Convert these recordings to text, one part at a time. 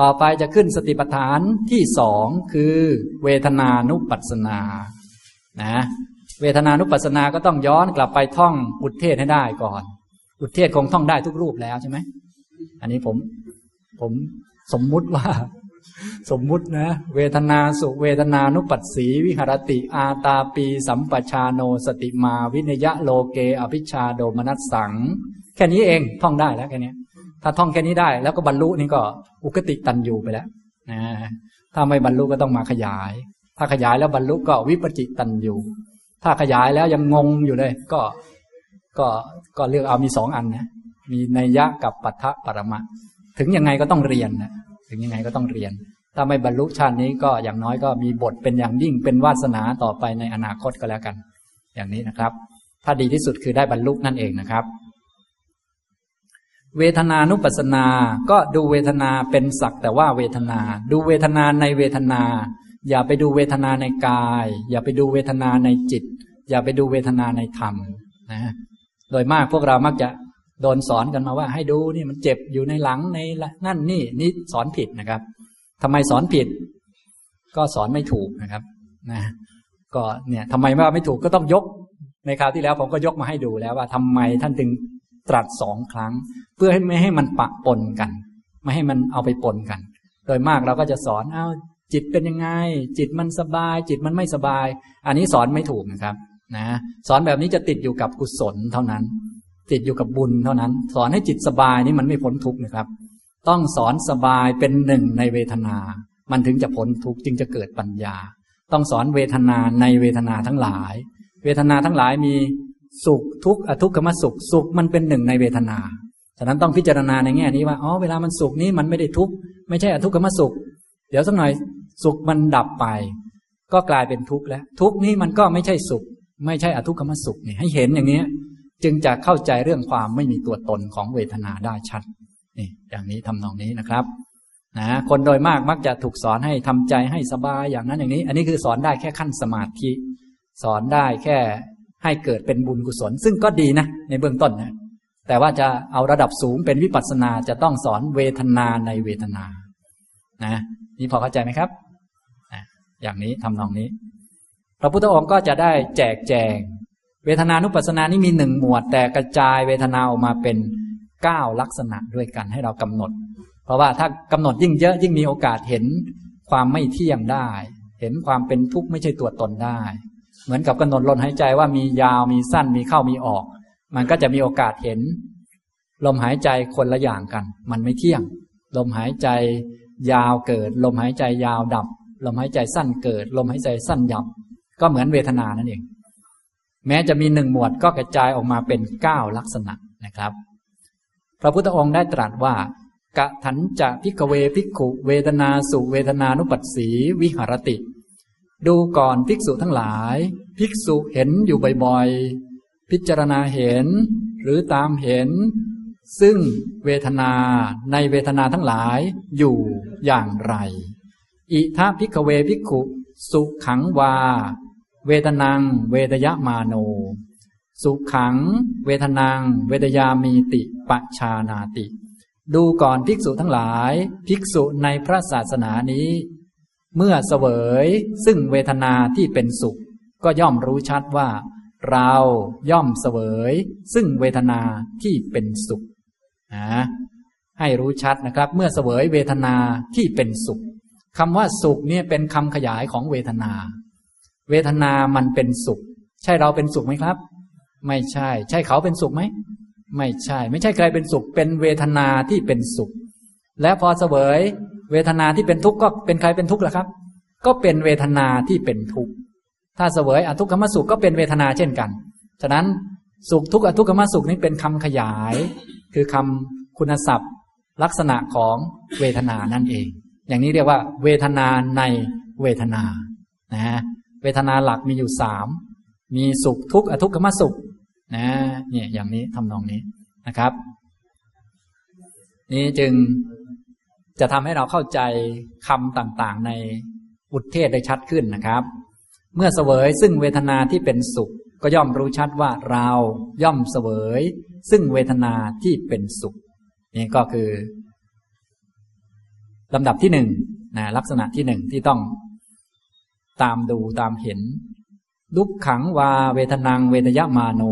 ต่อไปจะขึ้นสติปัฏฐานที่สองคือเวทนานุปัสสนานะเวทนานุปัสสนาก็ต้องย้อนกลับไปท่องอุทเทศให้ได้ก่อน อุทเทศคงท่องได้ทุกรูปแล้วใช่ไหมอันนี้ผมผมสมมุติว่า สมมุตินะ เวทนาสุเวทนานุปัสสีวิหรติ อาตาปี สัมปชาโนสติมา วินยะโลเก อภิชาโดมนัสสัง แค่นี้เองท่องได้แล้วแค่นี้ ถ้าท่องแค่นี้ได้ แล้วก็บรรลุนี่ก็อุกติตันยูไปแล้วนะถ้าไม่บรรลุก็ต้องมาขยาย ถ้าขยายแล้วบรรลุก็วิปจิตันยูถ้าขยายแล้วยังงงอยู่เลย ก็ก็ก็เลือกเอามีสองอันนะมีนัยยะกับปัทภปรมะ ถึงยังไงก็ต้องเรียนนะถึงยังไงก็ต้องเรียน ถ้าไม่บรรลุชาตินี้ก็อย่างน้อยก็มีบทเป็นอย่างยิ่งเป็นวาสนาต่อไปในอนาคตก็แล้วกัน อย่างนี้นะครับ ถ้าดีที่สุดคือได้บรรลุนั่นเองนะครับ เวทนานุปัสสนา ก็ดูเวทนาเป็นสักแต่ว่าเวทนา ดูเวทนาในเวทนา อย่าไปดูเวทนาในกาย อย่าไปดูเวทนาในจิต อย่าไปดูเวทนาในธรรมนะโดยมากพวกเรามักจะโดนสอนกันมาว่าให้ดูนี่มันเจ็บอยู่ในหลังในนั่นนี่นี่สอนผิดนะครับทำไมสอนผิด ก็สอนไม่ถูกนะครับนะก็เนี่ยทำไมว่าไม่ถูกก็ต้องยก ในคราวที่แล้วผมก็ยกมาให้ดูแล้วว่าทำไมท่านจึง ตรัสสองครั้ง เพื่อให้ไม่ให้มันปะปนกัน ไม่ให้มันเอาไปปนกัน โดยมากเราก็จะสอนอ้าวจิตเป็นยังไง จิตมันสบาย จิตมันไม่สบาย อันนี้สอนไม่ถูกนะครับ นะ สอนแบบนี้จะติดอยู่กับกุศลเท่านั้น ติดอยู่กับบุญเท่านั้น สอนให้จิตสบายนี่มันไม่พ้นทุกข์นะครับ ต้องสอนสบายเป็นหนึ่งในเวทนา มันถึงจะพ้นทุกข์จึงจะเกิดปัญญา ต้องสอนเวทนาในเวทนาทั้งหลาย เวทนาทั้งหลายมี สุขทุกข์อทุกขมสุขสุขมันเป็นหนึ่งในเวทนา ฉะนั้นต้องพิจารณาในแง่นี้ว่าอ๋อเวลามันสุขนี้มันไม่ได้ทุกข์ไม่ใช่อทุกขมสุข เดี๋ยวสักหน่อยสุขมันดับไป ก็กลายเป็นทุกข์แล้ว ทุกข์นี้มันก็ไม่ใช่สุข ไม่ใช่อทุกขมสุขนี่ให้เห็นอย่างนี้จึงจะเข้าใจเรื่องความไม่มีตัวตนของเวทนาได้ชัดนี่อย่างนี้ทำนองนี้นะครับนะคนโดยมากมักจะถูกสอนให้ทำใจให้สบายอย่างนั้นอย่างนี้ อันนี้คือสอนได้แค่ขั้นสมาธิ สอนได้แค่ ให้เกิดเป็นบุญกุศล ซึ่งก็ดีนะ ในเบื้องต้นนะแต่ว่าจะเอาระดับสูงเป็นวิปัสสนาจะต้องสอนเวทนาในเวทนานะนี่พอเข้าใจไหมครับนะอย่างนี้ทำนองนี้ พระพุทธองค์ก็จะได้แจกแจง เวทนานุปัสสนานี่มีหนึ่งหมวด แต่กระจายเวทนาออกมาเป็นเก้าลักษณะด้วยกันให้เรากำหนด เพราะว่าถ้ากำหนดยิ่งเยอะยิ่งมีโอกาสเห็นความไม่เที่ยงได้ เห็นความเป็นทุกข์ไม่ใช่ตัวตนได้ เหมือนกับกำหนดลมหายใจว่ามียาวมีสั้นมีเข้ามีออก มันก็จะมีโอกาสเห็น ลมหายใจคนละอย่างกัน มันไม่เที่ยง ลมหายใจยาวเกิด ลมหายใจยาวดับ ลมหายใจสั้นเกิด ลมหายใจสั้นยับ ก็เหมือนเวทนานั่นเอง แม้จะมีหนึ่งหมวดก็กระจายออกมาเป็นเก้าลักษณะนะครับ พระพุทธองค์ได้ตรัสว่ากะถันจะพิกเวพิกขุ เวทนาสุเวทนานุปัสสี วิหรติ ดูก่อนภิกษุทั้งหลาย ภิกษุเห็นอยู่บ่อยๆ พิจารณาเห็น หรือตามเห็น ซึ่งเวทนาในเวทนาทั้งหลายอยู่อย่างไร อิทะพิกเวพิกขุ สุขังวา เวทนัง เวทยมาโน สุขัง เวทนัง เวทยามีติปชานาติ ดูก่อนภิกษุทั้งหลาย ภิกษุในพระศาสนานี้ เมื่อเสวยซึ่งเวทนาที่เป็นสุข ก็ย่อมรู้ชัดว่า เราย่อมเสวย ซึ่งเวทนาที่เป็นสุขนะให้รู้ชัดนะครับ เมื่อเสวยเวทนาที่เป็นสุขคำว่าสุขเนี่ยเป็นคำขยายของเวทนา เวทนามันเป็นสุข ใช่เราเป็นสุขไหมครับ ไม่ใช่ ใช่เขาเป็นสุขไหมไม่ใช่ ไม่ใช่ใครเป็นสุข เป็นเวทนาที่เป็นสุข และพอเสวย เวทนาที่เป็นทุกข์ก็เป็นใครเป็นทุกข์ล่ะครับ ก็เป็นเวทนาที่เป็นทุกข์ถ้าเสวยอทุกขมสุขก็เป็นเวทนาเช่นกัน ฉะนั้นสุขทุกข์อทุกขมสุขนี้เป็นคำขยาย คือคำคุณศัพท์ ลักษณะของเวทนานั่นเอง อย่างนี้เรียกว่า เวทนาในเวทนานะเวทนาหลักมีอยู่สามมีสุขทุกข์อทุกขมสุขนะเนี่ยอย่างนี้ทำนองนี้นะครับ นี้จึง จะทำให้เราเข้าใจคำต่างๆ ในอุทเทศได้ชัดขึ้นนะครับ เมื่อเสวยซึ่งเวทนาที่เป็นสุข ก็ย่อมรู้ชัดว่าเราย่อมเสวย ซึ่งเวทนาที่เป็นสุข นี่ก็คือลำดับที่หนึ่งนะลักษณะที่หนึ่งที่ต้อง ตามดูตามเห็นลุกขังวาเวทนังเวทยมาโน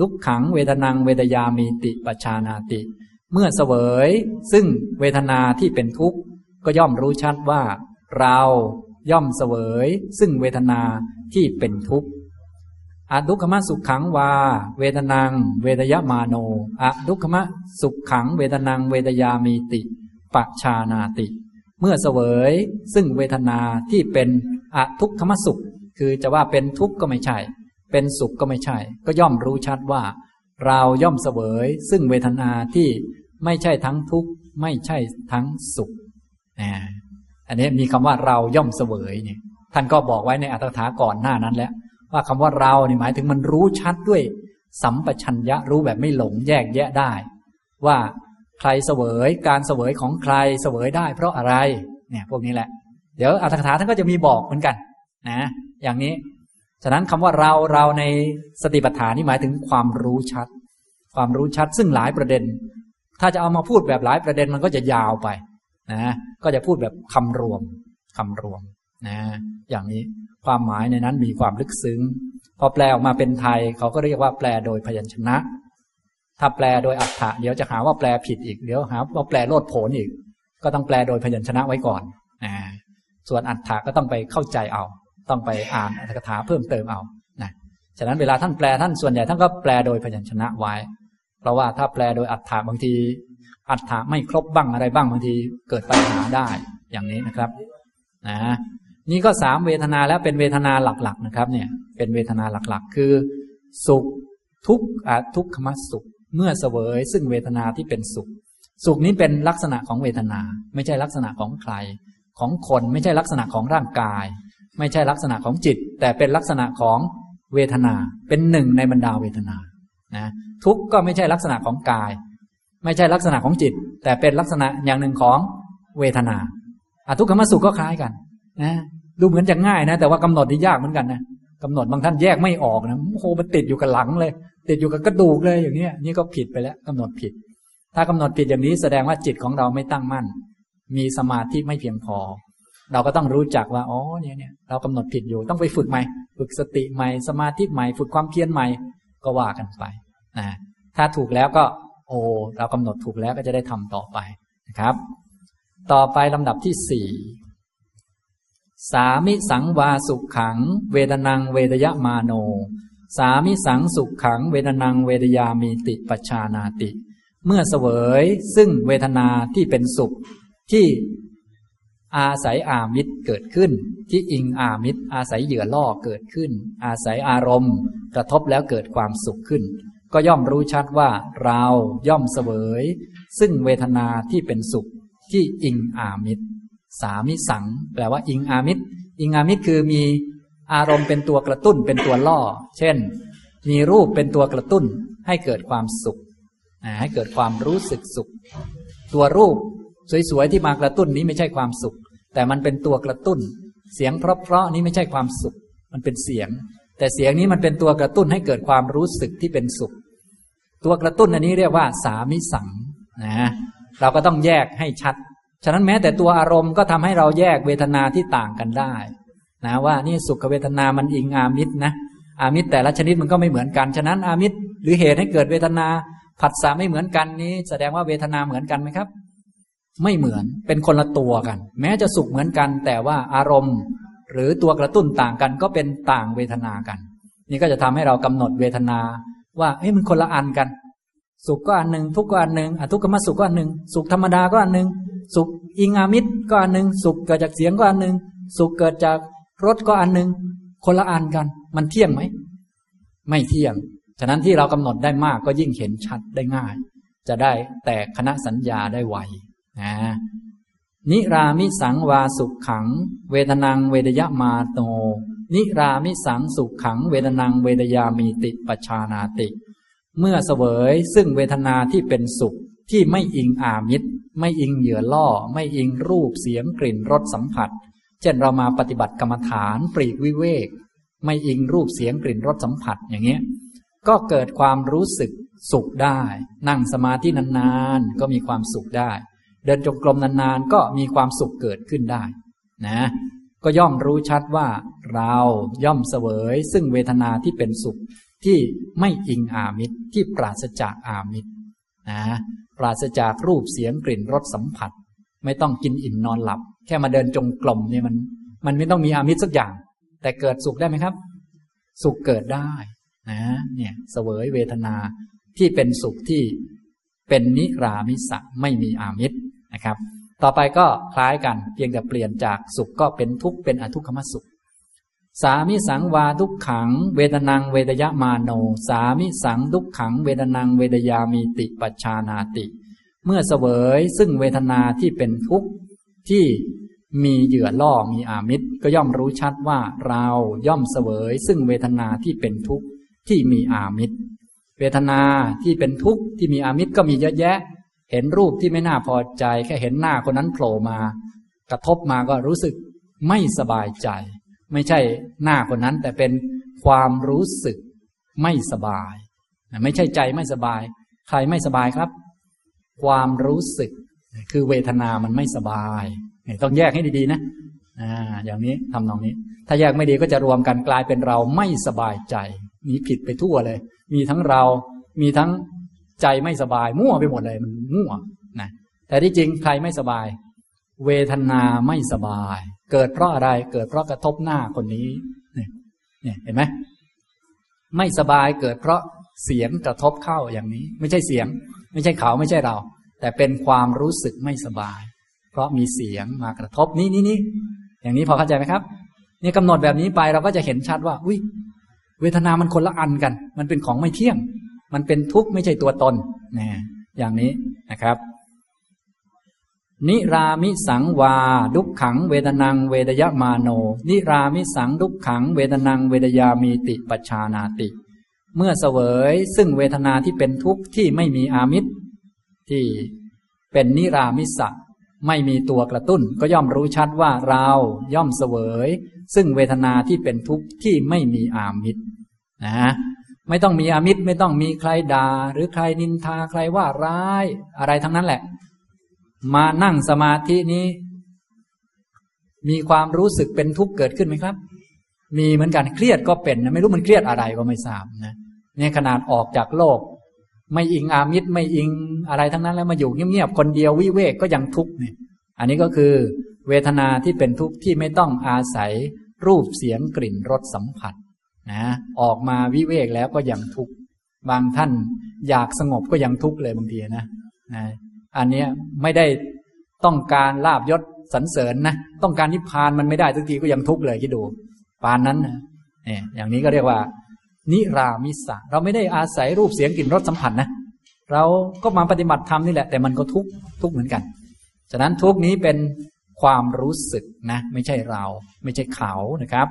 ลุกขังเวทนังเวทยามีติปชานาติ เมื่อเสวยซึ่งเวทนาที่เป็นทุกข์ก็ย่อมรู้ชัดว่า เราย่อมเสวย ซึ่งเวทนาที่เป็นทุกข์อดุขมะสุขขังวา เวทนัง เวทยมาโนอดุขมะสุขขัง เวทนัง เวทยามีติปัชานาติ เมื่อเสวย ซึ่งเวทนาที่เป็นอทุกขมสุข คือจะว่าเป็นทุกข์ก็ไม่ใช่ เป็นสุขก็ไม่ใช่ ก็ย่อมรู้ชัดว่า เราย่อมเสวย ซึ่งเวทนาที่ไม่ใช่ทั้งทุกข์ไม่ใช่ทั้งสุขอันนี้มีคำว่าเราย่อมเสวยเนี่ยท่านก็บอกไว้ในอัตถาก่อนหน้านั้นแล้ว ว่าคำว่าเราเนี่ยหมายถึงมันรู้ชัดด้วย สัมปชัญญะรู้แบบไม่หลงแยกแยะได้ ว่าใครเสวยการเสวยของใครเสวยได้ เพราะอะไรเนี่ยพวกนี้แหละ เดี๋ยวอัตถกถาท่านก็จะมีบอกเหมือนกัน นะ อย่างนี้ ฉะนั้นคำว่าเราเราในสติปัฏฐานนี่หมายถึงความรู้ชัด ความรู้ชัดซึ่งหลายประเด็น ถ้าจะเอามาพูดแบบหลายประเด็นมันก็จะยาวไปนะก็จะพูดแบบคำรวมคำรวมนะอย่างนี้ความหมายในนั้นมีความลึกซึ้ง พอแปลออกมาเป็นไทยเขาก็เรียกว่าแปลโดยพยัญชนะ ถ้าแปลโดยอัฏฐะเดี๋ยวจะหาว่าแปลผิดอีกเดี๋ยวหาว่าแปลโลดโผนอีก ก็ต้องแปลโดยพยัญชนะไว้ก่อนนะส่วนอัฏฐะก็ต้องไปเข้าใจเอา ต้องไปอ่านอัตถกถาเพิ่มเติมเอานะฉะนั้นเวลาท่านแปลท่านส่วนใหญ่ท่านก็แปลโดยพยัญชนะไว้ เพราะว่าถ้าแปลโดยอัฏฐะบางที อัฏฐะไม่ครบบ้างอะไรบ้างบางทีเกิดปัญหาได้อย่างนี้นะครับนะนี่ก็สามเวทนาแล้วเป็นเวทนาหลักๆนะครับ เนี่ย เป็นเวทนาหลักๆ คือ สุขทุกข์ทุกขมสุข เมื่อเสวย ซึ่งเวทนาที่เป็นสุข สุขนี้เป็นลักษณะของเวทนา ไม่ใช่ลักษณะของใคร ของคนไม่ใช่ลักษณะของร่างกาย ไม่ใช่ลักษณะของจิต แต่เป็นลักษณะของเวทนา เป็นหนึ่งในบรรดาเวทนานะทุกข์ก็ไม่ใช่ลักษณะของกาย ไม่ใช่ลักษณะของจิต แต่เป็นลักษณะอย่างหนึ่งของเวทนาอทุกขมสุขก็คล้ายกันนะดูเหมือนจะง่ายนะ แต่ว่ากำหนดที่ยากเหมือนกันนะกำหนดบางท่านแยกไม่ออกนะโอ้โหมันติดอยู่กับหลังเลย ติดอยู่กับกระดูกเลยอย่างนี้นี่ก็ผิดไปแล้วกำหนดผิด ถ้ากำหนดผิดอย่างนี้แสดงว่าจิตของเราไม่ตั้งมั่น มีสมาธิไม่เพียงพอ เราก็ต้องรู้จักว่าอ๋อเนี่ยเนี่ยเรากำหนดผิดอยู่ต้องไปฝึกใหม่ ฝึกสติใหม่สมาธิใหม่ฝึกความเพียรใหม่ก็ว่ากันไปนะถ้าถูกแล้วก็ โอ้เรากำหนดถูกแล้วก็จะได้ทำต่อไปนะครับ ต่อไปลำดับที่สี่สามิสังวาสุขขัง เวทนังเวทยมาโน สามิสังสุขขัง เวทนังเวทยามีติปชานาติ เมื่อเสวยซึ่งเวทนาที่เป็นสุขที่ อาศัยอามิตรเกิดขึ้น ที่อิงอามิตร อาศัยเหยื่อล่อเกิดขึ้น อาศัยอารมณ์ กระทบแล้วเกิดความสุขขึ้น ก็ย่อมรู้ชัดว่าเราย่อมเสวย ซึ่งเวทนาที่เป็นสุขที่อิงอามิตร สามิสัง แปลว่าอิงอามิตร อิงอามิตรคือมีอารมณ์เป็นตัวกระตุ้นเป็นตัวล่อ เช่น มีรูปเป็นตัวกระตุ้นให้เกิดความสุข ให้เกิดความรู้สึกสุข ตัวรูปสวยๆที่มากระตุ้นนี้ไม่ใช่ความสุข แต่มันเป็นตัวกระตุ้น เสียงเพราะๆนี้ไม่ใช่ความสุข มันเป็นเสียง แต่เสียงนี้มันเป็นตัวกระตุ้นให้เกิดความรู้สึกที่เป็นสุข ตัวกระตุ้นอันนี้เรียกว่า สามิสังนะเราก็ต้องแยกให้ชัด ฉะนั้นแม้แต่ตัวอารมณ์ก็ทำให้เราแยกเวทนาที่ต่างกันได้นะว่านี่สุขเวทนามันอิงอามิตรนะอามิตรแต่ละชนิดมันก็ไม่เหมือนกัน ฉะนั้นอามิตรหรือเหตุให้เกิดเวทนาผัสสะไม่เหมือนกันนี้ แสดงว่าเวทนาเหมือนกันไหมครับ ไม่เหมือนเป็นคนละตัวกัน แม้จะสุขเหมือนกัน แต่ว่าอารมณ์ หรือตัวกระตุ้นต่างกันก็เป็นต่างเวทนากัน นี่ก็จะทำให้เรากำหนดเวทนา ว่าเฮ้ยมันคนละอันกัน สุขก็อันหนึ่งทุกข์ก็อันหนึ่งอทุกขมสุขก็อันหนึ่งสุขธรรมดาก็อันหนึ่งสุขอิงามิตรก็อันหนึ่งสุขเกิดจากเสียงก็อันหนึ่งสุขเกิดจากรสก็อันหนึ่งคนละอันกัน มันเที่ยงไหมไม่เที่ยง ฉะนั้นที่เรากำหนดได้มากก็ยิ่งเห็นชัดได้ง่าย จะได้แตกคณะสัญญาได้ไว นะนิรามิสังวาสุขขัง เวทนังเวทยมาโตนิรามิสังสุขขัง เวทนังเวทยามีติปชานาติ เมื่อเสวยซึ่งเวทนาที่เป็นสุขที่ไม่อิงอามิตร ไม่อิงเหยื่อล่อ ไม่อิงรูปเสียงกลิ่นรสสัมผัส เช่นเรามาปฏิบัติกรรมฐานปรีกวิเวก ไม่อิงรูปเสียงกลิ่นรสสัมผัสอย่างเงี้ยก็เกิดความรู้สึกสุขได้ นั่งสมาธินานๆ ก็มีความสุขได้ เดินจงกรมนานๆ ก็มีความสุขเกิดขึ้นได้ นะ ก็ย่อมรู้ชัดว่าเราย่อมเสวย ซึ่งเวทนาที่เป็นสุขที่ไม่อิงอามิตรที่ปราศจากอามิตรนะปราศจากรูปเสียงกลิ่นรสสัมผัส ไม่ต้องกินอิ่มนอนหลับ แค่มาเดินจงกรมเนี่ยมัน มันไม่ต้องมีอามิตรสักอย่าง แต่เกิดสุขได้ไหมครับ สุขเกิดได้นะเนี่ยเสวยเวทนาที่เป็นสุขที่เป็นนิรามิสะไม่มีอามิตร นะครับ ต่อไปก็คล้ายกัน เพียงแต่เปลี่ยนจากสุขก็เป็นทุกข์เป็นอทุกขมสุข สามิสังวาทุกขัง เวทนังเวทยมาโน สามิสังทุกขัง เวทนังเวทยามีติปัชานาติ เมื่อเสวยซึ่งเวทนาที่เป็นทุกข์ที่มีเหยื่อล่อมีอามิตรก็ย่อมรู้ชัดว่าเราย่อมเสวย ซึ่งเวทนาที่เป็นทุกข์ที่มีอามิตร เวทนาที่เป็นทุกข์ที่มีอามิตรก็มีเยอะแยะ เห็นรูปที่ไม่น่าพอใจ แค่เห็นหน้าคนนั้นโผล่มา กระทบมาก็รู้สึกไม่สบายใจ ไม่ใช่หน้าคนนั้น แต่เป็นความรู้สึกไม่สบาย ไม่ใช่ใจไม่สบาย ใครไม่สบายครับ ความรู้สึกคือเวทนามันไม่สบาย ต้องแยกให้ดีๆนะอ่าอย่างนี้ทำนองนี้ ถ้าแยกไม่ดีก็จะรวมกันกลายเป็นเราไม่สบายใจ มีผิดไปทั่วเลย มีทั้งเรา มีทั้ง ใจไม่สบาย มั่วไปหมดเลยมันมั่วนะแต่ที่จริงใครไม่สบาย เวทนาไม่สบาย เกิดเพราะอะไรเกิดเพราะกระทบหน้าคนนี้เนี่ยเนี่ยเห็นไหมไม่สบายเกิดเพราะเสียงกระทบเข้าอย่างนี้ ไม่ใช่เสียง ไม่ใช่เขาไม่ใช่เรา แต่เป็นความรู้สึกไม่สบาย เพราะมีเสียงมากระทบนี่นี่นี่อย่างนี้พอเข้าใจไหมครับนี่กำหนดแบบนี้ไปเราก็จะเห็นชัดว่าอุ้ยเวทนามันคนละอันกัน มันเป็นของไม่เที่ยง มันเป็นทุกข์ไม่ใช่ตัวตนนะอย่างนี้นะครับ นิรามิสังวา ดุขขัง เวทนัง เวดยมาโน นิรามิสังดุขขัง เวทนัง เวดยามีติปัชานาติ เมื่อเสวยซึ่งเวทนาที่เป็นทุกข์ที่ไม่มีอามิตรที่เป็นนิรามิสะไม่มีตัวกระตุ้นก็ย่อมรู้ชัดว่าเราย่อมเสวย ซึ่งเวทนาที่เป็นทุกข์ที่ไม่มีอามิตรนะ ไม่ต้องมีอามิตรไม่ต้องมีใครด่า หรือใครนินทาใครว่าร้าย อะไรทั้งนั้นแหละ มานั่งสมาธินี้ มีความรู้สึกเป็นทุกข์เกิดขึ้นไหมครับ มีเหมือนกันเครียดก็เป็นนะไม่รู้มันเครียดอะไรก็ไม่ทราบนะเนี่ยขนาดออกจากโลก ไม่อิงอามิตรไม่อิงอะไรทั้งนั้นแล้วมาอยู่เงียบๆคนเดียววิเวกก็ยังทุกข์เนี่ย อันนี้ก็คือ เวทนาที่เป็นทุกข์ที่ไม่ต้องอาศัยรูปเสียงกลิ่นรสสัมผัส นะออกมาวิเวกแล้วก็ยังทุกข์บางท่านอยากสงบก็ยังทุกข์เลยบางทีนะนะอันนี้ไม่ได้ต้องการลาบยศสรรเสริญนะต้องการนิพพานมันไม่ได้สักทีก็ยังทุกข์เลยคิดดูปานนั้นนะเนี่ยอย่างนี้ก็เรียกว่า นิรามิสะเราไม่ได้อาศัยรูปเสียงกลิ่นรสสัมผัสนะเราก็มาปฏิบัติธรรมนี่แหละ แต่มันก็ทุกข์ทุกข์เหมือนกัน ฉะนั้นทุกข์นี้เป็นความรู้สึกนะ ไม่ใช่เรา ไม่ใช่เขานะครับ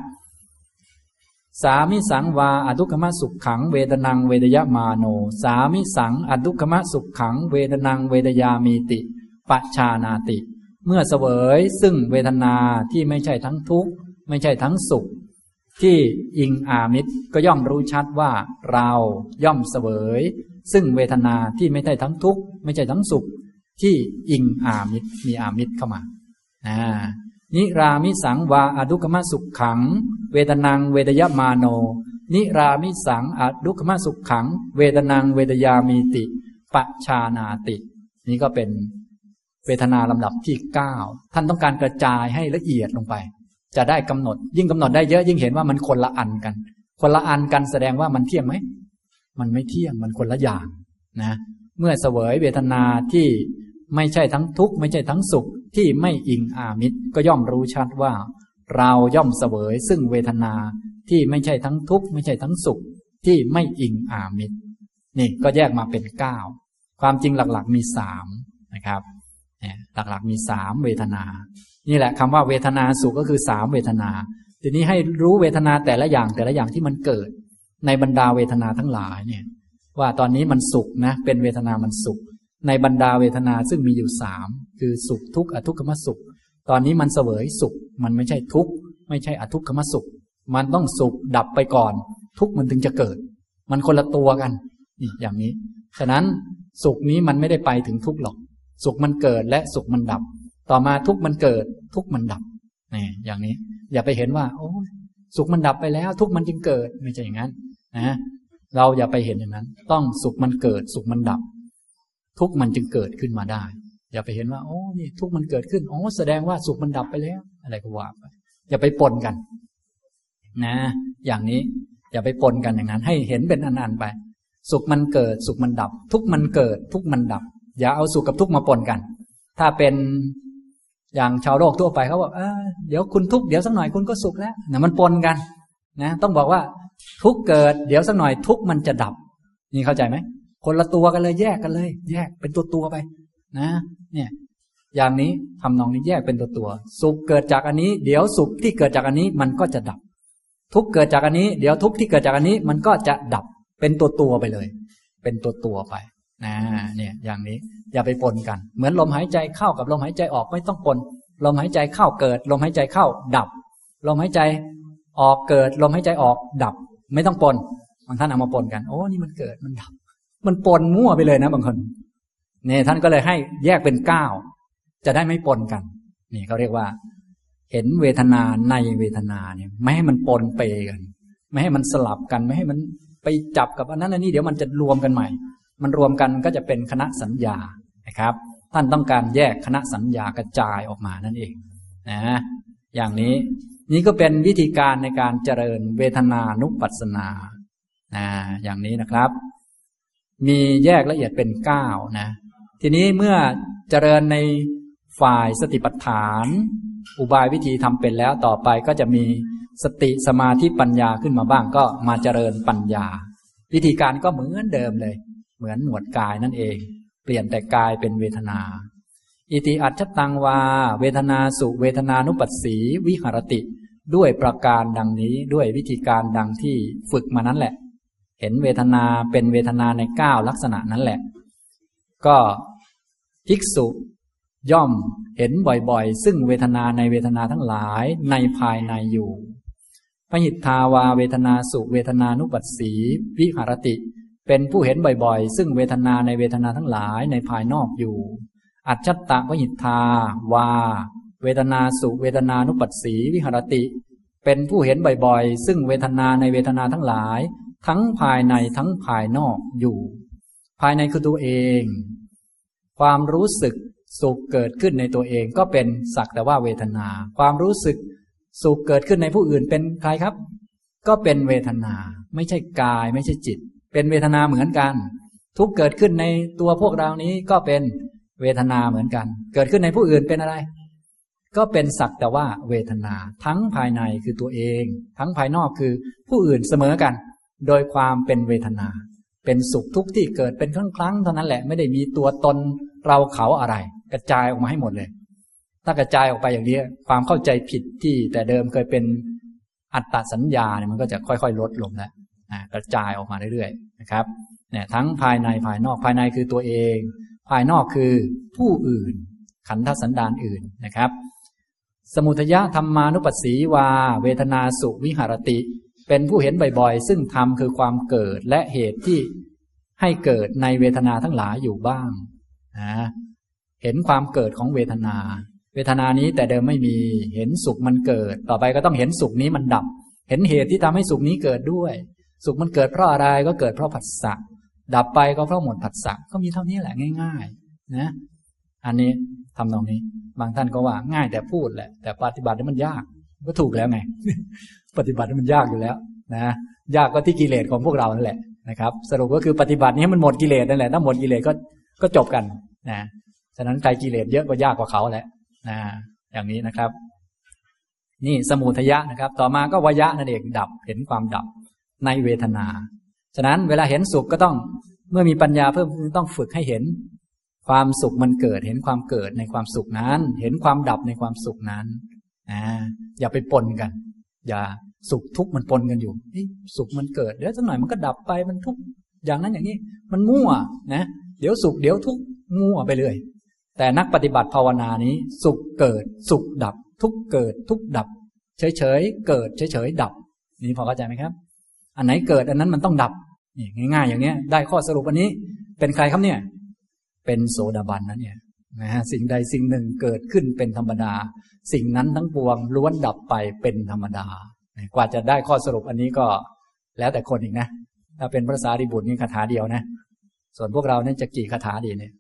สามิสังวาอดุขมะสุขขังเวทนังเวดยมาโน สามิสังอดุขมะสุขขังเวทนังเวดยามีติปัชานาติ เมื่อเสวยซึ่งเวทนาที่ไม่ใช่ทั้งทุกข์ ไม่ใช่ทั้งสุข ที่อิงอามิตรก็ย่อมรู้ชัดว่าเราย่อมเสวย ซึ่งเวทนาที่ไม่ใช่ทั้งทุกข์ ไม่ใช่ทั้งสุข ที่อิงอามิตรมีอามิตรเข้ามาอ่า นิรามิสังวาอดุกมะสุขขัง เวทนังเวทยมาโน นิรามิสังอดุกมะสุขขัง เวทนังเวทยามีติปชานาติ นี่ก็เป็นเวทนาลำดับที่เก้าท่านต้องการกระจายให้ละเอียดลงไป จะได้กำหนด ยิ่งกำหนดได้เยอะยิ่งเห็นว่ามันคนละอันกัน คนละอันกันแสดงว่ามันเที่ยงไหมมันไม่เที่ยงมันคนละอย่างนะ เมื่อเสวยเวทนาที่ไม่ใช่ทั้งทุกข์ไม่ใช่ทั้งสุข ที่ไม่อิงอามิตรก็ย่อมรู้ชัดว่า เราย่อมเสวยซึ่งเวทนาที่ไม่ใช่ทั้งทุกข์ไม่ใช่ทั้งสุข ที่ไม่อิงอามิตรนี่ก็แยกมาเป็นเก้าความจริงหลักๆมีสามนะครับหลักๆมีสามเวทนา นี่แหละคำว่าเวทนาสุขก็คือสามเวทนา ทีนี้ให้รู้เวทนาแต่ละอย่างแต่ละอย่างที่มันเกิด ในบรรดาเวทนาทั้งหลายเนี่ยว่าตอนนี้มันสุขนะเป็นเวทนามันสุข ในบรรดาเวทนาซึ่งมีอยู่สามคือสุขทุกข์อทุกขมสุข ตอนนี้มันเสวยสุข มันไม่ใช่ทุกข์ไม่ใช่อทุกขมสุข มันต้องสุขดับไปก่อน ทุกข์มันถึงจะเกิด มันคนละตัวกันนี่อย่างนี้ ฉะนั้นสุขนี้มันไม่ได้ไปถึงทุกข์หรอก สุขมันเกิดและสุขมันดับ ต่อมาทุกข์มันเกิด ทุกข์มันดับนี่อย่างนี้ อย่าไปเห็นว่า โอ้สุขมันดับไปแล้ว ทุกข์มันจึงเกิดไม่ใช่อย่างนั้นนะเราอย่าไปเห็นอย่างนั้น ต้องสุขมันเกิด สุขมันดับ ทุกมันจึงเกิดขึ้นมาได้ อย่าไปเห็นว่าโอ้นี่ทุกมันเกิดขึ้นอ๋อแสดงว่าสุขมันดับไปแล้ว อะไรก็ว่าไปอย่าไปปนกัน นะ อย่างนี้อย่าไปปนกันอย่างนั้น ให้เห็นเป็นอันๆไป สุขมันเกิด สุขมันดับ ทุกมันเกิด ทุกมันดับ อย่าเอาสุขกับทุกมาปนกัน ถ้าเป็นอย่างชาวโลกทั่วไปเขาบอกเออเดี๋ยวคุณทุกเดี๋ยวสักหน่อยคุณก็สุขแล้วนะมันปนกัน นะ ต้องบอกว่า ทุกเกิด เดี๋ยวสักหน่อย ทุกมันจะดับ นี่เข้าใจไหม คนละตัวกันเลยแยกกันเลย แยกเป็นตัวตัวไป นะ เนี่ย อย่างนี้ทำนองนี้แยกเป็นตัวตัว สุขเกิดจากอันนี้ เดี๋ยวสุขที่เกิดจากอันนี้มันก็จะดับ ทุกเกิดจากอันนี้ เดี๋ยวทุกที่เกิดจากอันนี้มันก็จะดับ เป็นตัวตัวไปเลย เป็นตัวตัวไป นะ เนี่ย อย่างนี้ อย่าไปปนกัน เหมือนลมหายใจเข้ากับลมหายใจออกไม่ต้องปน ลมหายใจเข้าเกิด ลมหายใจเข้าดับ ลมหายใจออกเกิด ลมหายใจออกดับ ไม่ต้องปน บางท่านเอามาปนกัน โอ้ นี่มันเกิด มันดับ มันปนมั่วไปเลยนะบางคนเนี่ยท่านก็เลยให้แยกเป็นเก้าจะได้ไม่ปนกัน นี่เขาเรียกว่า เห็นเวทนาในเวทนาเนี่ย ไม่ให้มันปนเปกัน ไม่ให้มันสลับกัน ไม่ให้มันไปจับกับอันนั้นอันนี้เดี๋ยวมันจะรวมกันใหม่ มันรวมกันก็จะเป็นคณะสัญญานะครับ ท่านต้องการแยกคณะสัญญากระจายออกมานั่นเองนะอย่างนี้นี่ก็เป็นวิธีการในการเจริญเวทนานุปัสสนานะอย่างนี้นะครับ มีแยกละเอียดเป็นเก้านะ ทีนี้เมื่อเจริญในฝ่ายสติปัฏฐาน อุบายวิธีทำเป็นแล้วต่อไปก็จะมีสติสมาธิปัญญาขึ้นมาบ้างก็มาเจริญปัญญา วิธีการก็เหมือนเดิมเลย เหมือนหมวดกายนั่นเอง เปลี่ยนแต่กายเป็นเวทนา อิติอัจฉตังวา เวทนาสุเวทนานุปัสสีวิหารติ ด้วยประการดังนี้ด้วยวิธีการดังที่ฝึกมานั้นแหละ เห็นเวทนาเป็นเวทนาในเก้าลักษณะนั้นแหละ ก็ภิกษุย่อมเห็นบ่อยๆ ซึ่งเวทนาในเวทนาทั้งหลายในภายในอยู่พหิทธาวาเวทนาสุเวทนานุปัสสีวิหารติ เป็นผู้เห็นบ่อยๆ ซึ่งเวทนาในเวทนาทั้งหลายในภายนอกอยู่ อัจฉตะพหิทธาวา เวทนาสุเวทนานุปัสสีวิหารติ เป็นผู้เห็นบ่อยๆ ซึ่งเวทนาในเวทนาทั้งหลาย ทั้งภายในทั้งภายนอกอยู่ ภายในคือตัวเอง ความรู้สึกสุขเกิดขึ้นในตัวเองก็เป็นสักแต่ว่าเวทนา ความรู้สึกสุขเกิดขึ้นในผู้อื่นเป็นใครครับ ก็เป็นเวทนา ไม่ใช่กายไม่ใช่จิต เป็นเวทนาเหมือนกัน ทุกเกิดขึ้นในตัวพวกเรานี้ก็เป็นเวทนาเหมือนกัน เกิดขึ้นในผู้อื่นเป็นอะไร ก็เป็นสักแต่ว่าเวทนา ทั้งภายในคือตัวเอง ทั้งภายนอกคือผู้อื่นเสมอกัน โดยความเป็นเวทนา เป็นสุขทุกข์ที่เกิดเป็นครั้งครั้งเท่านั้นแหละไม่ได้มีตัวตนเราเขาอะไร กระจายออกมาให้หมดเลย ถ้ากระจายออกไปอย่างนี้ความเข้าใจผิดที่แต่เดิมเคยเป็นอัตตสัญญาเนี่ยมันก็จะค่อยๆ ลดลงแล้วกระจายออกมาเรื่อยๆนะครับเนี่ยทั้งภายในภายนอกภายในคือตัวเอง ภายนอกคือผู้อื่น ขันธสันดานอื่นนะครับ สมุทยะธรรมานุปัสสีวา เวทนาสุวิหารติ เป็นผู้เห็นบ่อยๆ ซึ่งธรรมคือความเกิดและเหตุที่ให้เกิดในเวทนาทั้งหลายอยู่บ้างนะเห็นความเกิดของเวทนา เวทนานี้แต่เดิมไม่มี เห็นสุขมันเกิด ต่อไปก็ต้องเห็นสุขนี้มันดับ เห็นเหตุที่ทำให้สุขนี้เกิดด้วย สุขมันเกิดเพราะอะไรก็เกิดเพราะผัสสะ ดับไปก็เพราะหมดผัสสะ ก็มีเท่านี้แหละง่าย ๆ นะ อันนี้ทำตรงนี้ บางท่านก็ว่าง่ายแต่พูดแหละ แต่ปฏิบัติมันยาก ก็ถูกแล้วไง ปฏิบัติมันยากอยู่แล้วนะยากก็ที่กิเลสของพวกเรานั่นแหละนะครับ สรุปก็คือปฏิบัตินี้มันหมดกิเลสนั่นแหละถ้าหมดกิเลสก็ก็จบกันนะฉะนั้นใครกิเลสเยอะก็ยากกว่าเขาแหละนะอย่างนี้นะครับ นี่สมุทยะนะครับ ต่อมาก็วยะนั่นเองดับเห็นความดับในเวทนา ฉะนั้นเวลาเห็นสุขก็ต้องเมื่อมีปัญญาเพิ่มต้องฝึกให้เห็น ความสุขมันเกิด เห็นความเกิดในความสุขนั้น เห็นความดับในความสุขนั้นนะอย่าไปปนกัน อย่าสุขทุกข์มันปนกันอยู่สุขมันเกิดเดี๋ยวสักหน่อยมันก็ดับไปมันทุกข์อย่างนั้นอย่างนี้ มันมั่วนะ เดี๋ยวสุขเดี๋ยวทุกข์มั่วไปเลยแต่นักปฏิบัติภาวนานี้ สุขเกิด สุขดับ ทุกเกิด ทุกดับ เฉยเฉยเกิดเฉยเฉยดับ นี่พอเข้าใจไหมครับ อันไหนเกิดอันนั้นมันต้องดับนี่ง่าย ๆ อย่างเนี้ย ได้ข้อสรุปอันนี้ เป็นใครครับเนี่ย เป็นโสดาบันนั่นเนี่ย นะฮะสิ่งใดสิ่งหนึ่งเกิดขึ้นเป็นธรรมดา สิ่งนั้นทั้งปวงล้วนดับไปเป็นธรรมดา กว่าจะได้ข้อสรุปอันนี้ก็แล้วแต่คนอีกนะ ถ้าเป็นพระสารีบุตรนี่คาถาเดียวนะ ส่วนพวกเราเนี่ยจะกี่คาถาดีเนี่ย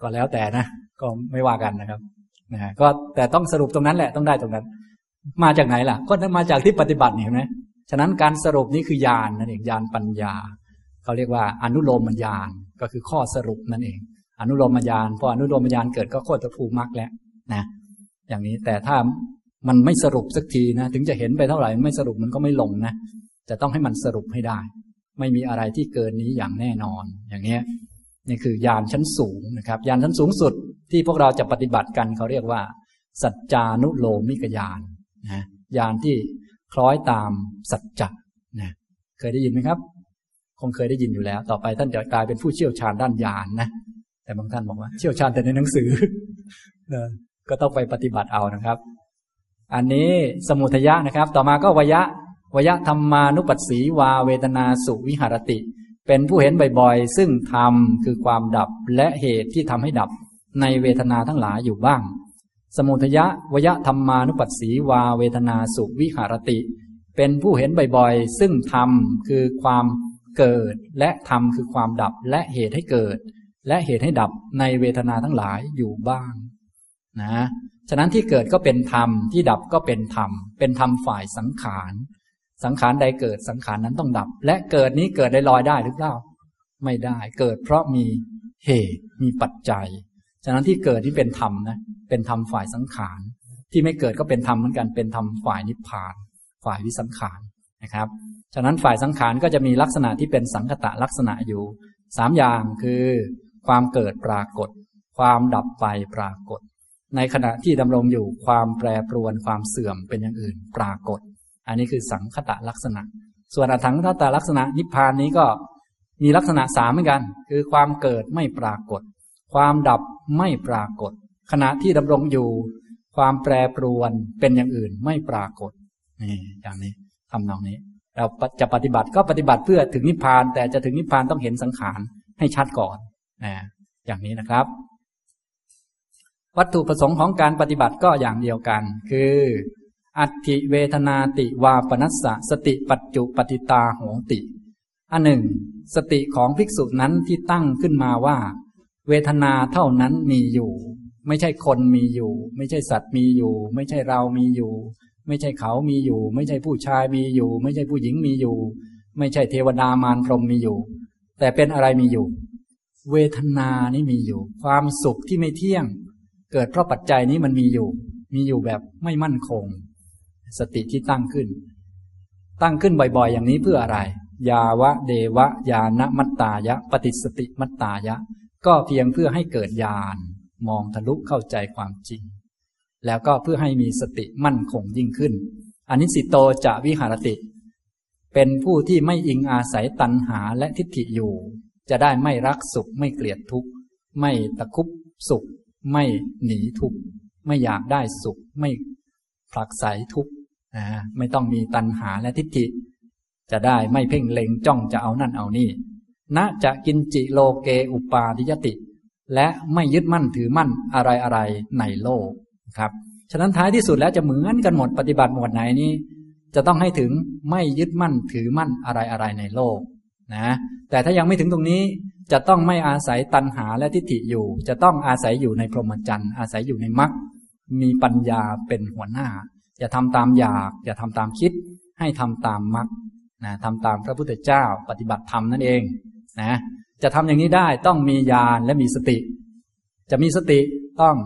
ก็แล้วแต่นะ ก็ไม่ว่ากันนะครับนะก็แต่ต้องสรุปตรงนั้นแหละต้องได้ตรงนั้น มาจากไหนล่ะ ก็มาจากที่ปฏิบัติเห็นไหมฉะนั้นการสรุปนี้คือญาณนั่นเองญาณปัญญา เขาเรียกว่าอนุโลมญาณก็คือข้อสรุปนั่นเอง อนุโลมญาณพออนุโลมญาณเกิดก็โคตรภูมิมรรคแล้วนะ อย่างนี้แต่ถ้ามันไม่สรุปสักทีนะถึงจะเห็นไปเท่าไหร่ไม่สรุปมันก็ไม่ลงนะจะต้องให้มันสรุปให้ได้ ไม่มีอะไรที่เกินนี้อย่างแน่นอน อย่างนี้นี่คือยานชั้นสูงนะครับยานชั้นสูงสุดที่พวกเราจะปฏิบัติกันเขาเรียกว่า สัจจานุโลมิกยานนะยานที่คล้อยตามสัจจะนะเคยได้ยินไหมครับ คงเคยได้ยินอยู่แล้ว ต่อไปท่านจะกลายเป็นผู้เชี่ยวชาญด้านยานนะ แต่บางท่านบอกว่าเชี่ยวชาญแต่ในหนังสือก็ต้องไปปฏิบัติเอานะครับ อันนี้สมุทยะนะครับ ต่อมาก็วยะวยะธรรมานุปัสสีวาเวทนาสุวิหารติ เป็นผู้เห็นบ่อยๆ ซึ่งธรรมคือความดับและเหตุที่ทำให้ดับในเวทนาทั้งหลายอยู่บ้าง สมุทยะวยะธรรมานุปัสสีวาเวทนาสุวิหารติ เป็นผู้เห็นบ่อยๆ ซึ่งธรรมคือความเกิดและธรรมคือความดับและเหตุให้เกิด และเหตุให้ดับในเวทนาทั้งหลายอยู่บ้างนะฉะนั้นที่เกิดก็เป็นธรรมที่ดับก็เป็นธรรม เป็นธรรมฝ่ายสังขาร สังขารใดเกิดสังขารนั้นต้องดับ และเกิดนี้เกิดได้ลอยได้หรือเปล่า ไม่ได้เกิดเพราะมีเหตุมีปัจจัย ฉะนั้นที่เกิดที่เป็นธรรมนะเป็นธรรมฝ่ายสังขาร ที่ไม่เกิดก็เป็นธรรมเหมือนกันเป็นธรรมฝ่ายนิพพาน ฝ่ายวิสังขารนะครับ ฉะนั้นฝ่ายสังขารก็จะมีลักษณะที่เป็นสังคตะลักษณะอยู่สามอย่างคือ ความเกิดปรากฏ ความดับไปปรากฏ ในขณะที่ดำรงอยู่ความแปรปรวนความเสื่อมเป็นอย่างอื่นปรากฏ อันนี้คือสังคตะลักษณะ ส่วนอถังคตะลักษณะนิพพานนี้ก็มีลักษณะสามเหมือนกัน คือความเกิดไม่ปรากฏ ความดับไม่ปรากฏ ขณะที่ดำรงอยู่ ความแปรปรวนเป็นอย่างอื่นไม่ปรากฏนี่อย่างนี้ทำนองนี้เราจะปฏิบัติก็ปฏิบัติเพื่อถึงนิพพาน แต่จะถึงนิพพานต้องเห็นสังขารให้ชัดก่อน นะอย่างนี้นะครับ วัตถุประสงค์ของการปฏิบัติก็อย่างเดียวกัน คือ อัติเวทนาติวาปนัสสะสติปัจจุปฏิตาโหติอันหนึ่ง สติของภิกษุนั้นที่ตั้งขึ้นมาว่า เวทนาเท่านั้นมีอยู่ ไม่ใช่คนมีอยู่ ไม่ใช่สัตว์มีอยู่ ไม่ใช่เรามีอยู่ ไม่ใช่เขามีอยู่ ไม่ใช่ผู้ชายมีอยู่ ไม่ใช่ผู้หญิงมีอยู่ ไม่ใช่เทวดามารพรหมมีอยู่ แต่เป็นอะไรมีอยู่ เวทนานี่มีอยู่ ความสุขที่ไม่เที่ยง เกิดเพราะปัจจัยนี้มันมีอยู่ มีอยู่แบบไม่มั่นคง สติที่ตั้งขึ้น ตั้งขึ้นบ่อยๆ อย่างนี้เพื่ออะไร ยาวะเดวะ ยานมัตตายะ ปฏิสติมัตตายะ ก็เพียงเพื่อให้เกิดญาณมองทะลุเข้าใจความจริง แล้วก็เพื่อให้มีสติมั่นคงยิ่งขึ้นอันนี้สิโตจะวิหารติ เป็นผู้ที่ไม่อิงอาศัยตัณหาและทิฏฐิอยู่ จะได้ไม่รักสุขไม่เกลียดทุกข์ไม่ตะคุบสุข ไม่หนีทุกข์ไม่อยากได้สุข ไม่ผลักไสทุกข์นะไม่ต้องมีตัณหาและทิฏฐิ จะได้ไม่เพ่งเล็งจ้องจะเอานั่นเอานี่ณจะกินจิโลเกอุปาทิยติ และไม่ยึดมั่นถือมั่นอะไรอะไรในโลกครับฉะนั้นท้ายที่สุดแล้วจะเหมือนกันหมดปฏิบัติหมวดไหนนี้ จะต้องให้ถึงไม่ยึดมั่นถือมั่นอะไรอะไรในโลก นะแต่ถ้ายังไม่ถึงตรงนี้จะต้องไม่อาศัยตัณหาและทิฏฐิอยู่ จะต้องอาศัยอยู่ในพรหมจรรย์อาศัยอยู่ในมรรคมีปัญญาเป็นหัวหน้า อย่าทำตามอยาก อย่าทำตามคิด ให้ทำตามมรรคนะทำตามพระพุทธเจ้าปฏิบัติธรรมนั่นเองนะจะทำอย่างนี้ได้ต้องมีญาณและมีสติ จะมีสติต้อง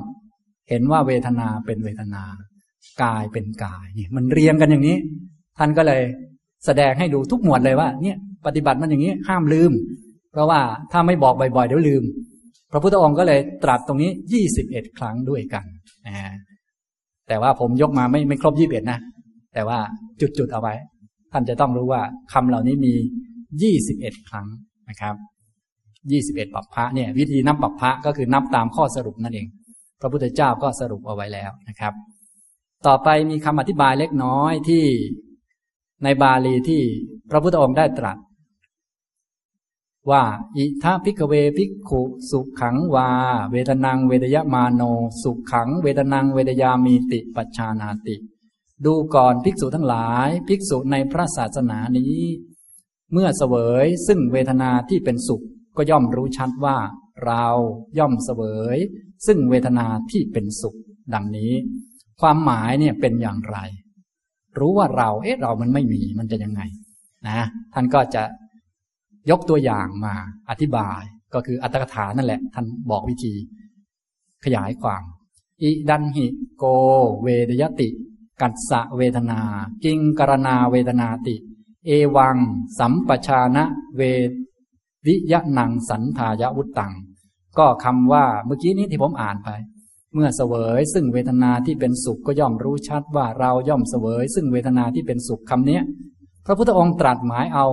เห็นว่าเวทนาเป็นเวทนา กายเป็นกายนี่มันเรียงกันอย่างนี้ ท่านก็เลยแสดงให้ดูทุกหมวดเลยว่า เนี่ย ปฏิบัติมันอย่างนี้ห้ามลืม เพราะว่าถ้าไม่บอกบ่อยๆเดี๋ยวลืม พระพุทธองค์ก็เลยตรัสตรงนี้ยี่สิบเอ็ดครั้งด้วยกันนะแต่ว่าผมยกมาไม่ไม่ครบยี่สิบเอ็ดนะ แต่ว่าจุดๆเอาไว้ ท่านจะต้องรู้ว่าคำเหล่านี้มียี่สิบเอ็ดครั้งนะครับยี่สิบเอ็ดปัปพระเนี่ยวิธีนับปัปพระก็คือนับตามข้อสรุปนั่นเอง พระพุทธเจ้าก็สรุปเอาไว้แล้วนะครับ ต่อไปมีคำอธิบายเล็กน้อยที่ในบาลีที่พระพุทธองค์ได้ตรัส ว่าอิทาพิกเวพิกขุสุขขังวา เวทนังเวทยมาโน สุขขังเวทนังเวทยามีติปัจชานาติ ดูก่อนภิกษุทั้งหลาย ภิกษุในพระศาสนานี้ เมื่อเสวยซึ่งเวทนาที่เป็นสุขก็ย่อมรู้ชัดว่า เราย่อมเสวย ซึ่งเวทนาที่เป็นสุข ดังนี้ ความหมายเนี่ยเป็นอย่างไร รู้ว่าเราเอ๊ะเรามันไม่มีมันจะยังไงนะท่านก็จะ ยกตัวอย่างมาอธิบายก็คืออัตถกถานั่นแหละ ท่านบอกวิธี ขยายความ อิดันหิโกเวดยติ กัสสะเวทนา กิงกรณาเวทนาติ เอวัง สัมปชานะเววิยะนังสันทายวุตตัง ก็คำว่าเมื่อกี้นี้ที่ผมอ่านไป เมื่อเสวย ซึ่งเวทนาที่เป็นสุขก็ย่อมรู้ชัดว่าเราย่อมเสวย ซึ่งเวทนาที่เป็นสุขคำนี้พระพุทธองค์ตรัสหมายเอา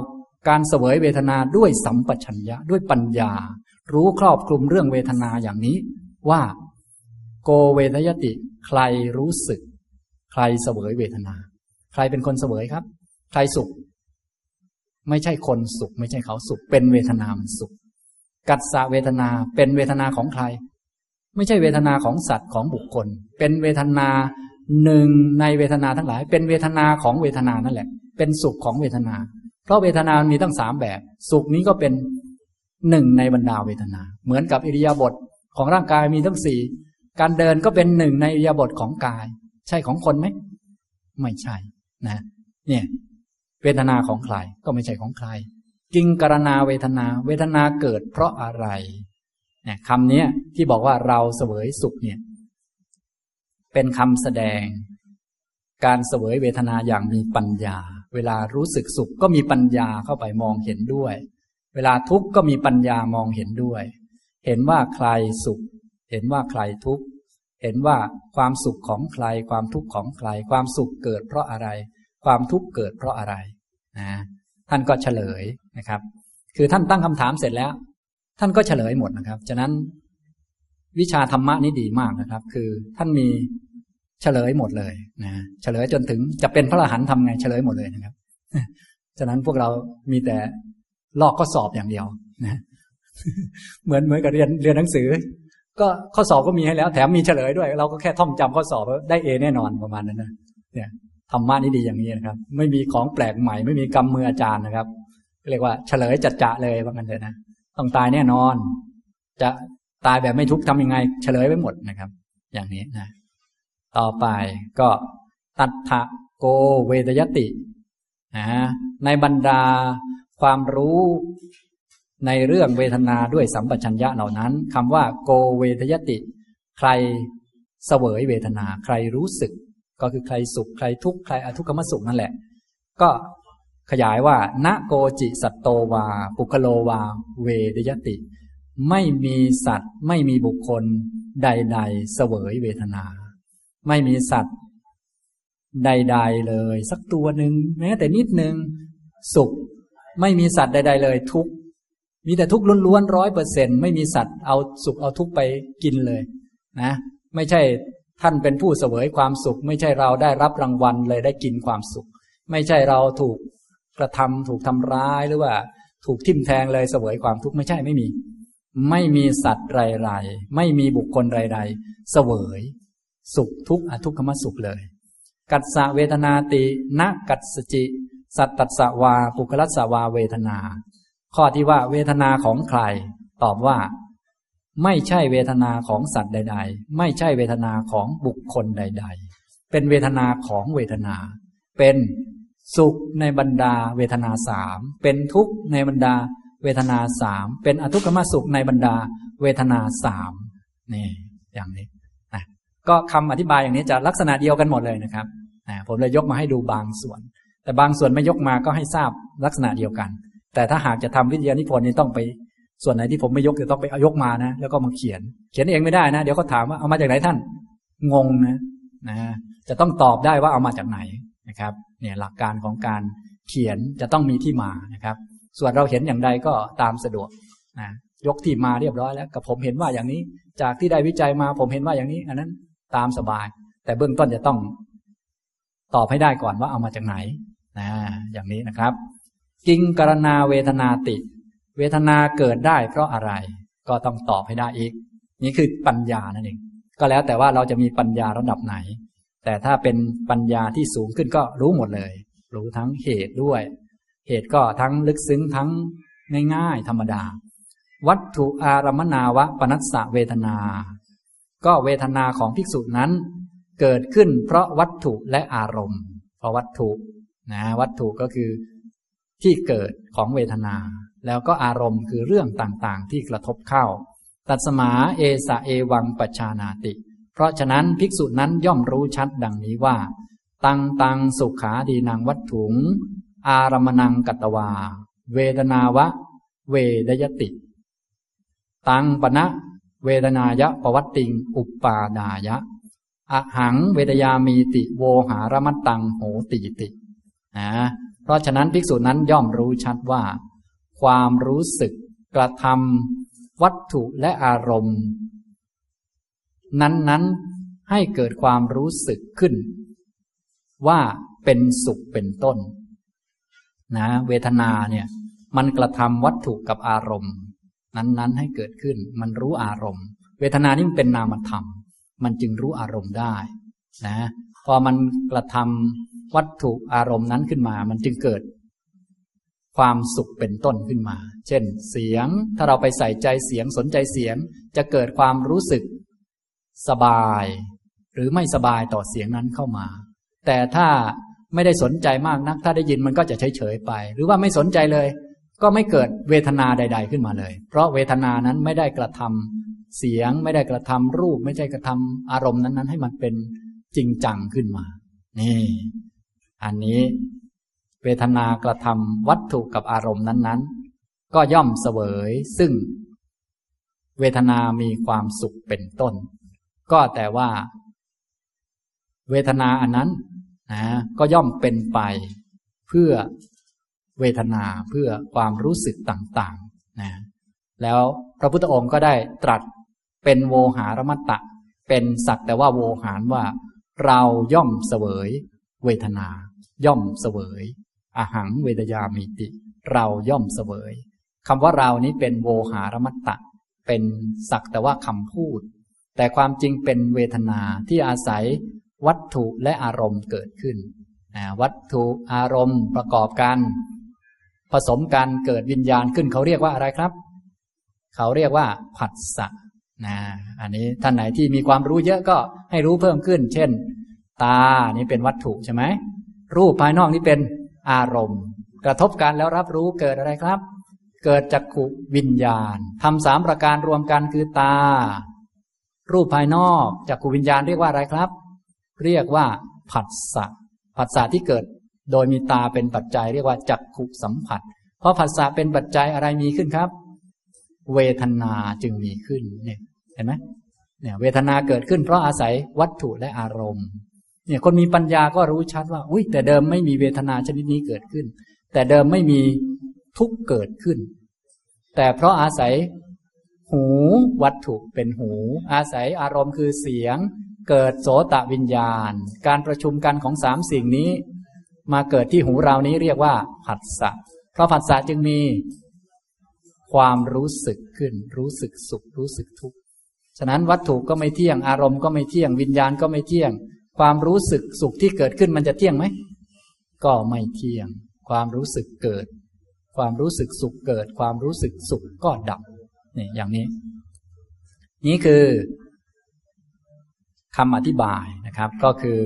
การเสวยเวทนาด้วยสัมปชัญญะด้วยปัญญา รู้ครอบคลุมเรื่องเวทนาอย่างนี้ ว่า โกเวทยติ ใครรู้สึก ใครเสวยเวทนา ใครเป็นคนเสวยครับ ใครสุข ไม่ใช่คนสุข ไม่ใช่เขาสุข เป็นเวทนามันสุข กัสสะเวทนาเป็นเวทนาของใคร ไม่ใช่เวทนาของสัตว์ของบุคคล เป็นเวทนาหนึ่งในเวทนาทั้งหลาย เป็นเวทนาของเวทนานั่นแหละ เป็นสุขของเวทนา เพราะเวทนามีตั้งสามแบบ สุขนี้ก็เป็นหนึ่งในบรรดาเวทนา เหมือนกับอิริยาบถของร่างกายมีทั้งสี่การเดินก็เป็นหนึ่งในอิริยาบถของกาย ใช่ของคนไหมไม่ใช่นะ เนี่ย เวทนาของใครก็ไม่ใช่ของใครกิงกรณาเวทนา เวทนาเกิดเพราะอะไรเนี่ยคำนี้ที่บอกว่าเราเสวยสุขเนี่ย เป็นคำแสดง การเสวยเวทนาอย่างมีปัญญา เวลารู้สึกสุขก็มีปัญญาเข้าไปมองเห็นด้วย เวลาทุกข์ก็มีปัญญามองเห็นด้วย เห็นว่าใครสุข เห็นว่าใครทุกข์ เห็นว่าความสุขของใคร ความทุกข์ของใคร ความสุขเกิดเพราะอะไร ความทุกข์เกิดเพราะอะไรนะท่านก็เฉลยนะครับ คือท่านตั้งคำถามเสร็จแล้ว ท่านก็เฉลยหมดนะครับ ฉะนั้นวิชาธรรมะนี้ดีมากนะครับ คือท่านมี เฉลยหมดเลยนะเฉลยจนถึงจะเป็นพระอรหันต์ทำไงเฉลยหมดเลยนะครับ ฉะนั้นพวกเรามีแต่ลอกข้อสอบอย่างเดียวนะเหมือนเหมือนกับเรียนเรียนหนังสือ ก็ข้อสอบก็มีให้แล้ว แถมมีเฉลยด้วย เราก็แค่ท่องจำข้อสอบได้เอแน่นอนประมาณนั้นนะเนี่ยธรรมะนี่ดีอย่างนี้นะครับ ไม่มีของแปลกใหม่ ไม่มีกรรมมืออาจารย์นะครับเรียกว่าเฉลยจัดจะเลยว่ากันเลยนะต้องตายแน่นอน จะตายแบบไม่ทุกข์ทำยังไง เฉลยไว้หมดนะครับ อย่างนี้นะ ต่อไปก็ตัทธะโกเวทยตินะในบรรดาความรู้ในเรื่องเวทนาด้วยสัมปชัญญะเหล่านั้นคำว่าโกเวทยติ ใครเสวยเวทนาใครรู้สึก ก็คือใครสุขใครทุกข์ใครอทุกขมสุขนั่นแหละ ก็ขยายว่าณโกจิสัตโตวา ปุกโลวา เวทยติ ไม่มีสัตว์ ไม่มีบุคคลใด ๆ เสวยเวทนา ไม่มีสัตว์ ใด ๆ เลย สักตัวหนึ่งแม้แต่นิดหนึ่งสุข ไม่มีสัตว์ใด ๆ เลย ทุกมีแต่ทุกล้วนๆร้อยเปอร์เซ็นไม่มีสัตว์เอาสุขเอาทุกไปกินเลย นะ ไม่ใช่ท่านเป็นผู้เสวยความสุข ไม่ใช่เราได้รับรางวัลเลยได้กินความสุข ไม่ใช่เราถูกกระทำถูกทำร้ายหรือว่า ถูกทิ่มแทงเลยเสวยความทุกข์ไม่ใช่ไม่มี ไม่มีสัตว์ไรๆไม่มีบุคคลไรๆเสวย สุขทุกอทุกขมสุขเลย กัสสะเวทนาตินกัสจิ สัตตสวา ปุคลัสสวาเวทนา ข้อที่ว่าเวทนาของใคร ตอบว่า ไม่ใช่เวทนาของสัตว์ใด ๆ ไม่ใช่เวทนาของบุคคลใด ๆ เป็นเวทนาของเวทนา เป็นสุขในบรรดาเวทนาสามเป็นทุกข์ในบรรดาเวทนาสามเป็นอทุกขมสุขในบรรดาเวทนาสามนี่อย่างนี้ ก็คำอธิบายอย่างนี้จะลักษณะเดียวกันหมดเลยนะครับผมเลยยกมาให้ดูบางส่วน แต่บางส่วนไม่ยกมาก็ให้ทราบลักษณะเดียวกัน แต่ถ้าหากจะทำวิทยานิพนธ์นี่ต้องไปส่วนไหนที่ผมไม่ยกจะต้องไปเอายกมานะ แล้วก็มาเขียน เขียนเองไม่ได้นะ เดี๋ยวเขาถามว่าเอามาจากไหนท่าน งงนะนะจะต้องตอบได้ว่าเอามาจากไหนนะครับ เนี่ยหลักการของการเขียนจะต้องมีที่มานะครับ ส่วนเราเห็นอย่างใดก็ตามสะดวกนะยกที่มาเรียบร้อยแล้วกับผมเห็นว่าอย่างนี้ จากที่ได้วิจัยมาผมเห็นว่าอย่างนี้ อันนั้น ตามสบาย แต่เบื้องต้นจะต้องตอบให้ได้ก่อนว่าเอามาจากไหนนะอย่างนี้นะครับ กิงกรณาเวทนาติ เวทนาเกิดได้เพราะอะไร ก็ต้องตอบให้ได้อีก นี่คือปัญญานั่นเองก็แล้วแต่ว่าเราจะมีปัญญาระดับไหน แต่ถ้าเป็นปัญญาที่สูงขึ้นก็รู้หมดเลย รู้ทั้งเหตุด้วย เหตุก็ทั้งลึกซึ้งทั้งง่ายๆธรรมดา วัตถุอารมณาวะปนัสสะเวทนา ก็เวทนาของภิกษุนั้น เกิดขึ้นเพราะวัตถุและอารมณ์ เพราะวัตถุนะวัตถุก็คือที่เกิดของเวทนา แล้วก็อารมณ์คือเรื่องต่างๆ ที่กระทบเข้า ตัดสมาเอสะเอวังปชานาติ เพราะฉะนั้นภิกษุนั้นย่อมรู้ชัดดังนี้ว่า ตังตังสุขาดีนางวัตถุง อารมณังกัตวา เวทนาวะ เวดยติ ตังปณะ เวทนายะปวัตติง อุปปาดายะอหังเวทยามีติโวหารมัตตังโหติตินะเพราะฉะนั้นภิกษุนั้นย่อมรู้ชัดว่า ความรู้สึกกระทำวัตถุและอารมณ์ นั้นๆให้เกิดความรู้สึกขึ้น ว่าเป็นสุขเป็นต้น นะ เวทนาเนี่ย มันกระทำวัตถุกับอารมณ์ นั้นๆ ให้เกิดขึ้น มันรู้อารมณ์ เวทนานี่มันเป็นนามธรรม มันจึงรู้อารมณ์ได้นะ พอมันกระทำวัตถุอารมณ์นั้นขึ้นมา มันจึงเกิด ความสุขเป็นต้นขึ้นมา เช่น เสียง ถ้าเราไปใส่ใจเสียงสนใจเสียง จะเกิดความรู้สึกสบาย หรือไม่สบายต่อเสียงนั้นเข้ามา แต่ถ้าไม่ได้สนใจมากนัก ถ้าได้ยินมันก็จะเฉยๆไป หรือว่าไม่สนใจเลย ก็ไม่เกิดเวทนาใด ๆ ขึ้นมาเลย เพราะเวทนานั้นไม่ได้กระทำเสียง ไม่ได้กระทำรูป ไม่ใช่กระทำอารมณ์นั้น ๆ ให้มันเป็นจริงจังขึ้นมา นี่ อันนี้เวทนากระทำวัตถุกับอารมณ์นั้น ๆ ก็ย่อมเสวย ซึ่ง เวทนามีความสุขเป็นต้น ก็แต่ว่า เวทนาอันนั้นนะก็ย่อมเป็นไป เพื่อ เวทนาเพื่อความรู้สึกต่างๆนะแล้วพระพุทธองค์ก็ได้ตรัสเป็นโวหารมัตตะ เป็นสักแต่ว่าโวหารว่า เราย่อมเสวย เวทนา ย่อมเสวยอาหังเวทยามิติ เราย่อมเสวยคำว่าเรานี้เป็นโวหารมัตตะ เป็นสักแต่ว่าคำพูด แต่ความจริงเป็นเวทนาที่อาศัยวัตถุและอารมณ์เกิดขึ้น วัตถุอารมณ์ประกอบกัน ผสมกันเกิดวิญญาณขึ้นเขาเรียกว่าอะไรครับ เขาเรียกว่าผัสสะนะอันนี้ท่านไหนที่มีความรู้เยอะก็ให้รู้เพิ่มขึ้น เช่น ตานี่เป็นวัตถุใช่ไหมรูปภายนอกนี่เป็นอารมณ์ กระทบกันแล้วรับรู้เกิดอะไรครับ เกิดจักขุวิญญาณทำสามประการรวมกันคือตา รูปภายนอกจักขุวิญญาณเรียกว่าอะไรครับ เรียกว่าผัสสะผัสสะที่เกิด โดยมีตาเป็นปัจจัยเรียกว่าจักขุสัมผัส เพราะผัสสะเป็นปัจจัยอะไรมีขึ้นครับ เวทนาจึงมีขึ้นเนี่ยเห็นไหมเนี่ยเวทนาเกิดขึ้นเพราะอาศัยวัตถุและอารมณ์ เนี่ยคนมีปัญญาก็รู้ชัดว่า อุ้ยแต่เดิมไม่มีเวทนาชนิดนี้เกิดขึ้น แต่เดิมไม่มีทุกเกิดขึ้น แต่เพราะอาศัยหูวัตถุเป็นหู อาศัยอารมณ์คือเสียง เกิดโสตะวิญญาณ การประชุมกันของสามสิ่งนี้ มาเกิดที่หูเรานี้เรียกว่าผัสสะ เพราะผัสสะจึงมีความรู้สึกขึ้น รู้สึกสุข รู้สึกทุกข์ ฉะนั้นวัตถุก็ไม่เที่ยง อารมณ์ก็ไม่เที่ยง วิญญาณก็ไม่เที่ยง ความรู้สึกสุขที่เกิดขึ้นมันจะเที่ยงไหม ก็ไม่เที่ยง ความรู้สึกเกิด ความรู้สึกสุขเกิด ความรู้สึกสุขก็ดับนี่อย่างนี้ นี่คือคำอธิบายนะครับ ก็คือ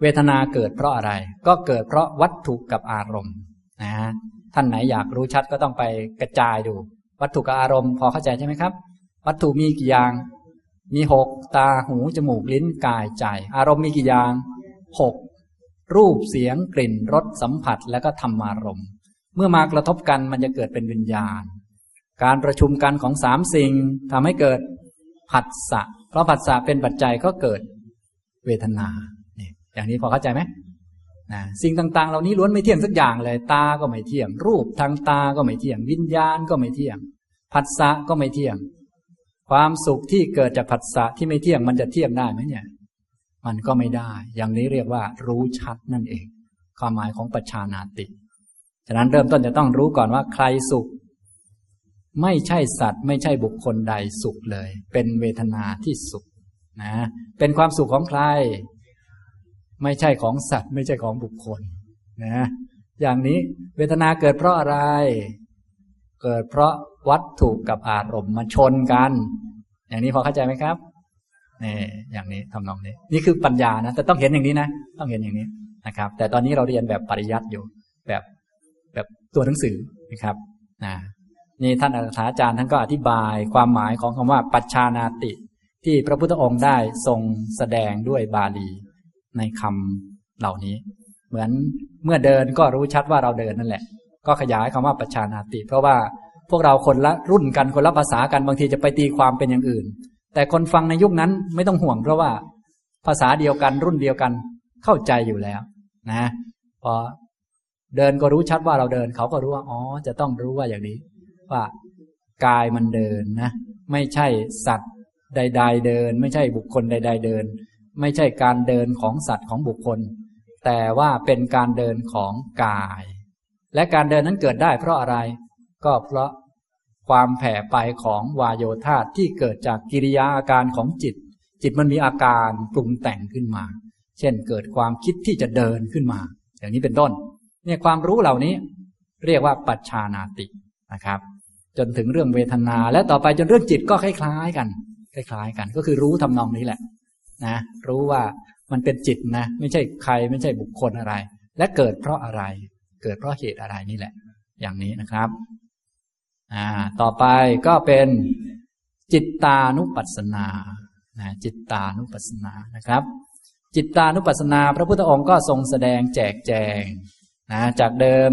เวทนาเกิดเพราะอะไร ก็เกิดเพราะวัตถุกับอารมณ์นะฮะท่านไหนอยากรู้ชัดก็ต้องไปกระจายดู วัตถุกับอารมณ์พอเข้าใจใช่ไหมครับ วัตถุมีกี่อย่าง มีหกตาหูจมูกลิ้นกายใจ อารมณ์มีกี่อย่างหกรูปเสียงกลิ่นรสสัมผัสแล้วก็ธรรมารมณ์ เมื่อมากระทบกันมันจะเกิดเป็นวิญญาณ การประชุมกันของสามสิ่งทำให้เกิดผัสสะเพราะผัสสะเป็นปัจจัยก็เกิดเวทนา อย่างนี้พอเข้าใจไหมนะสิ่งต่าง ๆ เหล่านี้ล้วนไม่เที่ยงสักอย่างเลย ตาก็ไม่เที่ยง รูปทางตาก็ไม่เที่ยง วิญญาณก็ไม่เที่ยงผัสสะก็ไม่เที่ยง ความสุขที่เกิดจากผัสสะที่ไม่เที่ยงมันจะเที่ยงได้ไหมเนี่ย มันก็ไม่ได้ อย่างนี้เรียกว่า รู้ชัดนั่นเอง ความหมายของปัจชานาติฉะนั้นเริ่มต้นจะต้องรู้ก่อนว่าใครสุข ไม่ใช่สัตว์ ไม่ใช่บุคคลใดสุขเลย เป็นเวทนาที่สุขนะ เป็นความสุขของใคร ไม่ใช่ของสัตว์ ไม่ใช่ของบุคคลนะอย่างนี้เวทนาเกิดเพราะอะไร เกิดเพราะวัตถุกับอารมณ์มาชนกัน อย่างนี้พอเข้าใจไหมครับนี่อย่างนี้ทำนองนี้ นี่คือปัญญานะแต่ต้องเห็นอย่างนี้นะต้องเห็นอย่างนี้นะครับ แต่ตอนนี้เราเรียนแบบปริยัติอยู่ แบบแบบตัวหนังสือนะครับนะนี่ท่านอาจารย์ท่านก็อธิบายความหมายของคำว่าปัจชานาติ ที่พระพุทธองค์ได้ทรงแสดงด้วยบาลี ในคำเหล่านี้ เหมือนเมื่อเดินก็รู้ชัดว่าเราเดินนั่นแหละ ก็ขยายคำว่าปัจชานาติ เพราะว่าพวกเราคนละรุ่นกันคนละภาษากันบางทีจะไปตีความเป็นอย่างอื่น แต่คนฟังในยุคนั้นไม่ต้องห่วงเพราะว่าภาษาเดียวกันรุ่นเดียวกันเข้าใจอยู่แล้ว นะพอเดินก็รู้ชัดว่าเราเดิน เขาก็รู้ว่าอ๋อจะต้องรู้ว่าอย่างนี้ ว่ากายมันเดินนะ ไม่ใช่สัตว์ใด ๆ เดิน ไม่ใช่บุคคลใด ๆ เดิน ไม่ใช่การเดินของสัตว์ของบุคคล แต่ว่าเป็นการเดินของกาย และการเดินนั้นเกิดได้เพราะอะไร ก็เพราะความแผ่ไปของวายโยธาที่เกิดจากกิริยาอาการของจิต จิตมันมีอาการปรุงแต่งขึ้นมา เช่นเกิดความคิดที่จะเดินขึ้นมา อย่างนี้เป็นต้น เนี่ยความรู้เหล่านี้ เรียกว่าปัจชานาตินะครับ จนถึงเรื่องเวทนาและต่อไปจนเรื่องจิตก็คล้ายๆกัน คล้ายๆกัน ก็คือรู้ทำนองนี้แหละ นะรู้ว่ามันเป็นจิตนะ ไม่ใช่ใครไม่ใช่บุคคลอะไร และเกิดเพราะอะไร เกิดเพราะเหตุอะไรนี่แหละ อย่างนี้นะครับอ่าต่อไปก็เป็นจิตตานุปัสสนานะจิตตานุปัสสนานะครับ จิตตานุปัสสนา พระพุทธองค์ก็ทรงแสดงแจกแจงนะจากเดิม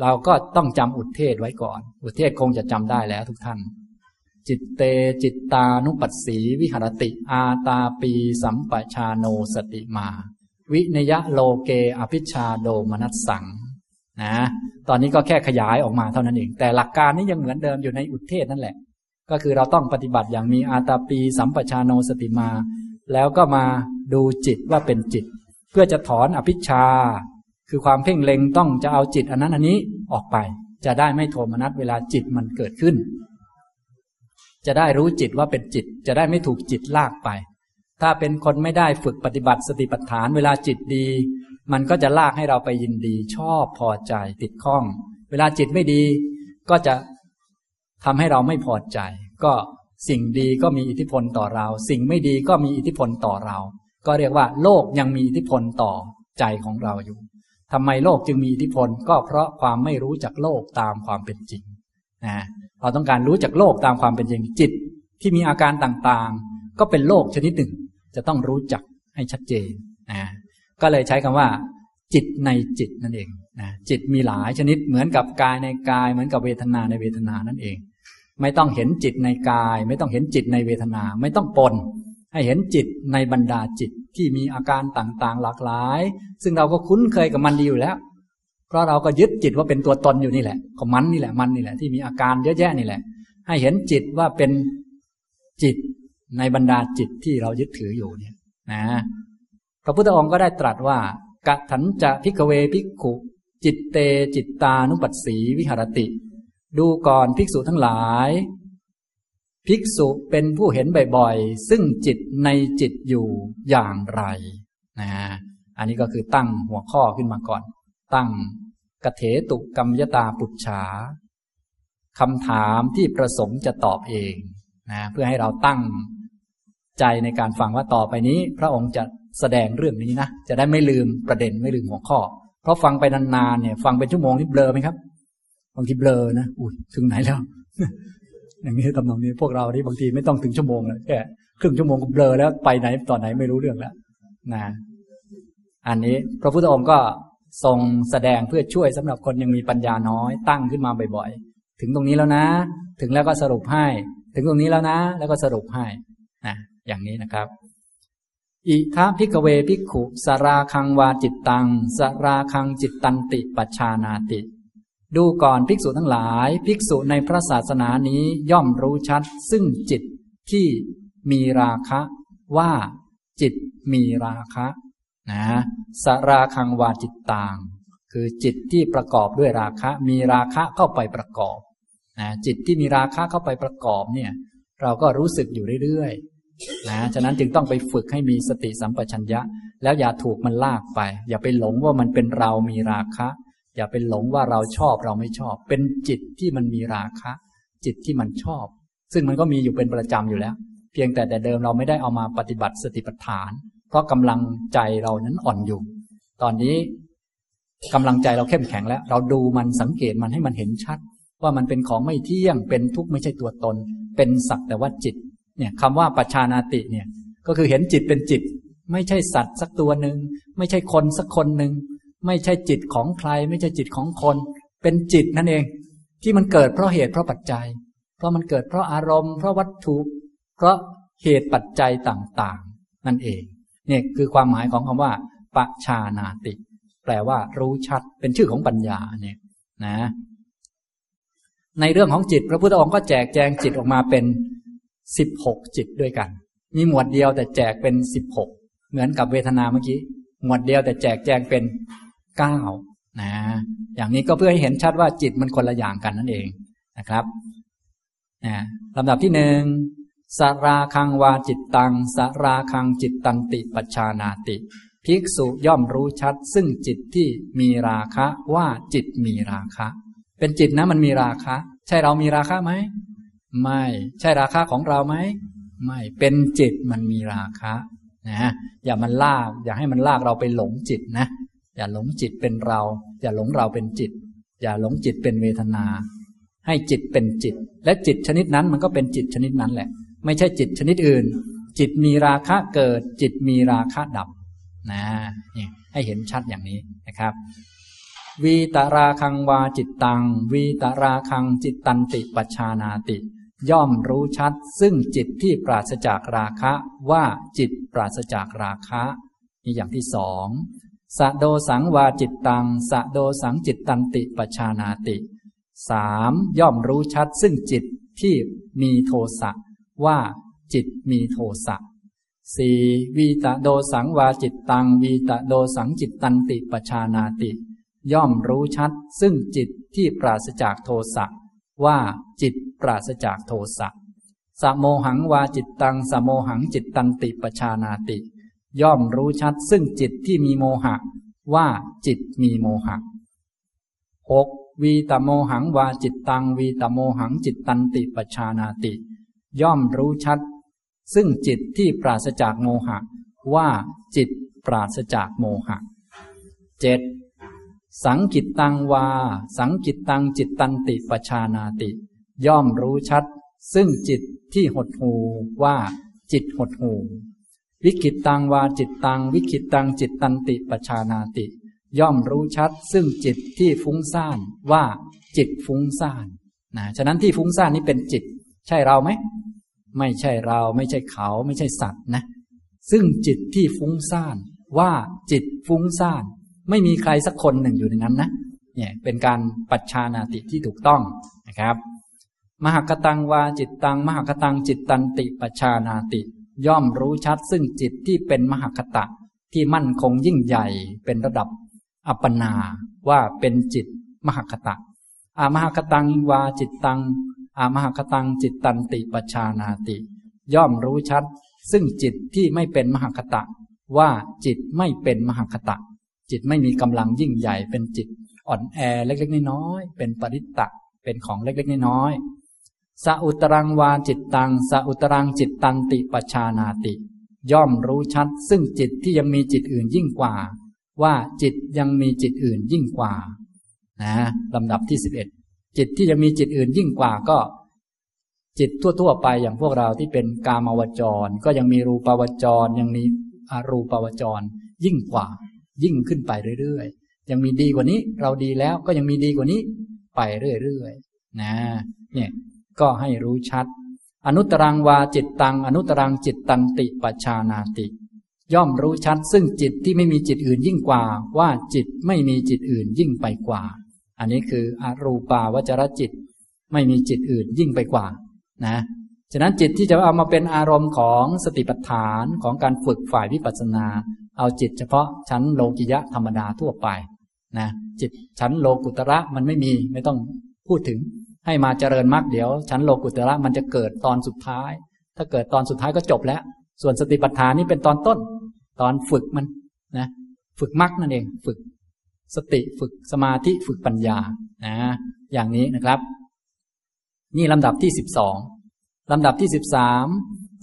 เราก็ต้องจำอุทเทศไว้ก่อน อุทเทศคงจะจำได้แล้วทุกท่าน จิตเตจิตตานุปัสสีวิหรติ อาตาปีสัมปชาโนสติมา วิเนยะโลเกอภิชาโดมนัสสังนะตอนนี้ก็แค่ขยายออกมาเท่านั้นเอง แต่หลักการนี้ยังเหมือนเดิมอยู่ในอุทเทศนั่นแหละ ก็คือเราต้องปฏิบัติอย่างมีอาตาปีสัมปชาโนสติมา แล้วก็มาดูจิตว่าเป็นจิต เพื่อจะถอนอภิชา คือความเพ่งเล็งต้องจะเอาจิตอันนั้นอันนี้ออกไป จะได้ไม่โทมนัสเวลาจิตมันเกิดขึ้น จะได้รู้จิตว่าเป็นจิต จะได้ไม่ถูกจิตลากไป ถ้าเป็นคนไม่ได้ฝึกปฏิบัติสติปัฏฐานเวลาจิตดี มันก็จะลากให้เราไปยินดี ชอบพอใจติดข้อง เวลาจิตไม่ดีก็จะทำให้เราไม่พอใจ ก็สิ่งดีก็มีอิทธิพลต่อเรา สิ่งไม่ดีก็มีอิทธิพลต่อเรา ก็เรียกว่า โลกยังมีอิทธิพลต่อใจของเราอยู่ทำไมโลกจึงมีอิทธิพลก็เพราะความไม่รู้จักโลกตามความเป็นจริงนะ เราต้องการรู้จักโลกตามความเป็นจริงจิตที่มีอาการต่างๆ ก็เป็นโลกชนิดหนึ่ง จะต้องรู้จักให้ชัดเจนนะก็เลยใช้คำว่า จิตในจิตนั่นเองนะจิตมีหลายชนิดเหมือนกับกายในกาย เหมือนกับเวทนาในเวทนานั่นเอง ไม่ต้องเห็นจิตในกาย ไม่ต้องเห็นจิตในเวทนา ไม่ต้องปน ให้เห็นจิตในบรรดาจิตที่มีอาการต่างๆ หลากหลาย ซึ่งเราก็คุ้นเคยกับมันดีอยู่แล้ว เพราะเราก็ยึดจิตว่าเป็นตัวตนอยู่นี่แหละของมันนี่แหละมันนี่แหละที่มีอาการเยอะแยะนี่แหละ ให้เห็นจิตว่าเป็นจิตในบรรดาจิตที่เรายึดถืออยู่เนี่ยนะพระพุทธองค์ก็ได้ตรัสว่ากะถันจะพิกเวพิกขุจิตเตจิตตานุปัสสีวิหรติ ดูก่อนภิกษุทั้งหลาย ภิกษุเป็นผู้เห็นบ่อยๆ ซึ่งจิตในจิตอยู่อย่างไรนะอันนี้ก็คือตั้งหัวข้อขึ้นมาก่อน ตั้งกเถตุกรรมยตาปุจฉาคำถามที่ประสงค์จะตอบเองนะเพื่อให้เราตั้งใจในการฟังว่าต่อไปนี้ พระองค์จะแสดงเรื่องนี้นะจะได้ไม่ลืมประเด็นไม่ลืมหัวข้อ เพราะฟังไปนานๆเนี่ย ฟังเป็นชั่วโมงที่เบลอไหมครับบางทีเบลอนะอุ้ยถึงไหนแล้ว อย่างนี้ตำนองนี้พวกเราที่บางทีไม่ต้องถึงชั่วโมงเลยแค่ครึ่งชั่วโมงก็เบลอแล้วไปไหนตอนไหนไม่รู้เรื่องแล้วนะอันนี้ พระพุทธองค์ก็ ทรงแสดงเพื่อช่วยสำหรับคนยังมีปัญญาน้อย ตั้งขึ้นมาบ่อยๆ ถึงตรงนี้แล้วนะ ถึงแล้วก็สรุปให้ ถึงตรงนี้แล้วนะ แล้วก็สรุปให้นะอย่างนี้นะครับ อิทัพิกเวพิกขุสราคังวาจิตตังสราคังจิตตันติปัชานาติ ดูก่อนภิกษุทั้งหลาย ภิกษุในพระศาสนานี้ย่อมรู้ชัด ซึ่งจิตที่มีราคะว่าจิตมีราคะ นะสราคังวาจิตตังคือจิตที่ประกอบด้วยราคะ มีราคะเข้าไปประกอบนะจิตที่มีราคะเข้าไปประกอบเนี่ย เราก็รู้สึกอยู่เรื่อยๆนะฉะนั้นจึงต้องไปฝึกให้มีสติสัมปชัญญะ แล้วอย่าถูกมันลากไป อย่าไปหลงว่ามันเป็นเรามีราคะ อย่าไปหลงว่าเราชอบเราไม่ชอบ เป็นจิตที่มันมีราคะ จิตที่มันชอบ ซึ่งมันก็มีอยู่เป็นประจำอยู่แล้ว เพียงแต่แต่เดิมเราไม่ได้เอามาปฏิบัติสติปัฏฐาน เพราะกำลังใจเรานั้นอ่อนอยู่ ตอนนี้กำลังใจเราเข้มแข็งแล้ว เราดูมันสังเกตมันให้มันเห็นชัด ว่ามันเป็นของไม่เที่ยง เป็นทุกข์ไม่ใช่ตัวตน เป็นสักแต่ว่าจิต เนี่ยคำว่าปัจชานาติเนี่ย ก็คือเห็นจิตเป็นจิต ไม่ใช่สัตว์สักตัวหนึ่งไม่ใช่คนสักคนหนึ่งไม่ใช่จิตของใคร ไม่ใช่จิตของคน เป็นจิตนั่นเอง ที่มันเกิดเพราะเหตุเพราะปัจจัย เพราะมันเกิดเพราะอารมณ์เพราะวัตถุ เพราะเหตุปัจจัยต่าง ๆ นั่นเอง เนี่ยคือความหมายของคำว่าปัจชานาติ แปลว่ารู้ชัดเป็นชื่อของปัญญาเนี่ยนะ ในเรื่องของจิต พระพุทธองค์ก็แจกแจงจิตออกมาเป็นสิบหกจิตด้วยกัน มีหมวดเดียวแต่แจกเป็นสิบหกเหมือนกับเวทนาเมื่อกี้ หมวดเดียวแต่แจกแจงเป็นเก้านะ อย่างนี้ก็เพื่อให้เห็นชัดว่าจิตมันคนละอย่างกันนั่นเองนะครับนะลำดับที่หนึ่ง สาราคังวาจิตตังสาราคังจิตตันติปัจชานาติ ภิกษุย่อมรู้ชัด ซึ่งจิตที่มีราคะว่าจิตมีราคะ เป็นจิตนะมันมีราคะ ใช่เรามีราคะไหม ไม่ ใช่ราคาของเราไหม ไม่ เป็นจิตมันมีราคะนะอย่ามันลาก อย่าให้มันลากเราไปหลงจิตนะ อย่าหลงจิตเป็นเรา อย่าหลงเราเป็นจิต อย่าหลงจิตเป็นเวทนา ให้จิตเป็นจิต และจิตชนิดนั้นมันก็เป็นจิตชนิดนั้นแหละ ไม่ใช่จิตชนิดอื่น จิตมีราคะเกิด จิตมีราคะดับนะนี่ให้เห็นชัดอย่างนี้นะครับวีตราคังวาจิตตัง วีตราคังจิตตันติปัชานาติ ย่อมรู้ชัด ซึ่งจิตที่ปราศจากราคะว่าจิตปราศจากราคะนี่อย่างที่สองสะโดสังวาจิตตังสะโดสังจิตตันติปัชานาติสามย่อมรู้ชัด ซึ่งจิตที่มีโทสะ ว่าจิตมีโทสะสี่วีตะโดสังวาจิตตัง วีตะโดสังจิตตันติปชานาติ ย่อมรู้ชัด ซึ่งจิตที่ปราศจากโทสะว่าจิตปราศจากโทสะสโมหังวาจิตตังสโมหังจิตตันติปชานาติ ย่อมรู้ชัด ซึ่งจิตที่มีโมหะ ว่าจิตมีโมหะหกวีตโมหังวาจิตตัง วีตโมหังจิตตันติปชานาติ ย่อมรู้ชัด ซึ่งจิตที่ปราศจากโมหะ ว่าจิตปราศจากโมหะเจ็ดสังขิตตังวา สังขิตตังจิตตันติปชานาติ ย่อมรู้ชัด ซึ่งจิตที่หดหู่ว่าจิตหดหู่ วิกขิตตังวาจิตตัง วิกขิตตังจิตตันติปชานาติ ย่อมรู้ชัด ซึ่งจิตที่ฟุ้งซ่านว่าจิตฟุ้งซ่านนะฉะนั้นที่ฟุ้งซ่านนี้เป็นจิต ใช่เราไหม ไม่ใช่เรา ไม่ใช่เขา ไม่ใช่สัตว์นะ ซึ่งจิตที่ฟุ้งซ่าน ว่าจิตฟุ้งซ่าน ไม่มีใครสักคนหนึ่งอยู่ในนั้นนะ เนี่ยเป็นการปัจชานาติที่ถูกต้องนะครับ มหากตังวาจิตตัง มหากตังจิตตันติปัจชานาติ ย่อมรู้ชัด ซึ่งจิตที่เป็นมหากตะที่มั่นคงยิ่งใหญ่เป็นระดับอัปปนาว่าเป็นจิตมหากตะอามหากตังวาจิตตัง อามหากตังจิตตันติปชานาติ ย่อมรู้ชัด ซึ่งจิตที่ไม่เป็นมหากตะ ว่าจิตไม่เป็นมหากตะ จิตไม่มีกำลังยิ่งใหญ่เป็นจิตอ่อนแอเล็กๆน้อยๆเป็นปริตตะเป็นของเล็กๆน้อยๆสัอุตรังวาจิตตังสัอุตรังจิตตันติปชานาติ ย่อมรู้ชัด ซึ่งจิตที่ยังมีจิตอื่นยิ่งกว่า ว่าจิตยังมีจิตอื่นยิ่งกว่านะลำดับที่สิบเอ็ด จิตที่ยังมีจิตอื่นยิ่งกว่าก็ จิตทั่ว ๆ ไปอย่างพวกเราที่เป็นกามาวจร ก็ยังมีรูปาวจรยังมีอรูปาวจร ยิ่งกว่า ยิ่งขึ้นไปเรื่อยๆยังมีดีกว่านี้ เราดีแล้วก็ยังมีดีกว่านี้ ไปเรื่อยๆนะ เนี่ย ก็ให้รู้ชัด อนุตรังวาจิตตัง อนุตรังจิตตันติปัชานาติ ย่อมรู้ชัด ซึ่งจิตที่ไม่มีจิตอื่นยิ่งกว่า ว่าจิตไม่มีจิตอื่นยิ่งไปกว่า อันนี้คืออรูปาวจรจิต ไม่มีจิตอื่นยิ่งไปกว่า นะฉะนั้นจิตที่จะเอามาเป็นอารมณ์ของสติปัฏฐานของการฝึกฝ่ายวิปัสสนา เอาจิตเฉพาะชั้นโลกิยะธรรมดาทั่วไปนะจิตชั้นโลกุตระมันไม่มีไม่ต้องพูดถึง ให้มาเจริญมรรคเดี๋ยว ชั้นโลกุตระมันจะเกิดตอนสุดท้าย ถ้าเกิดตอนสุดท้ายก็จบแล้ว ส่วนสติปัฏฐานนี่เป็นตอนต้น ตอนฝึกมันนะ ฝึกมรรคนั่นเอง ฝึก สติฝึกสมาธิฝึกปัญญานะ อย่างนี้นะครับ นี่ลำดับที่สิบสองลำดับที่สิบสาม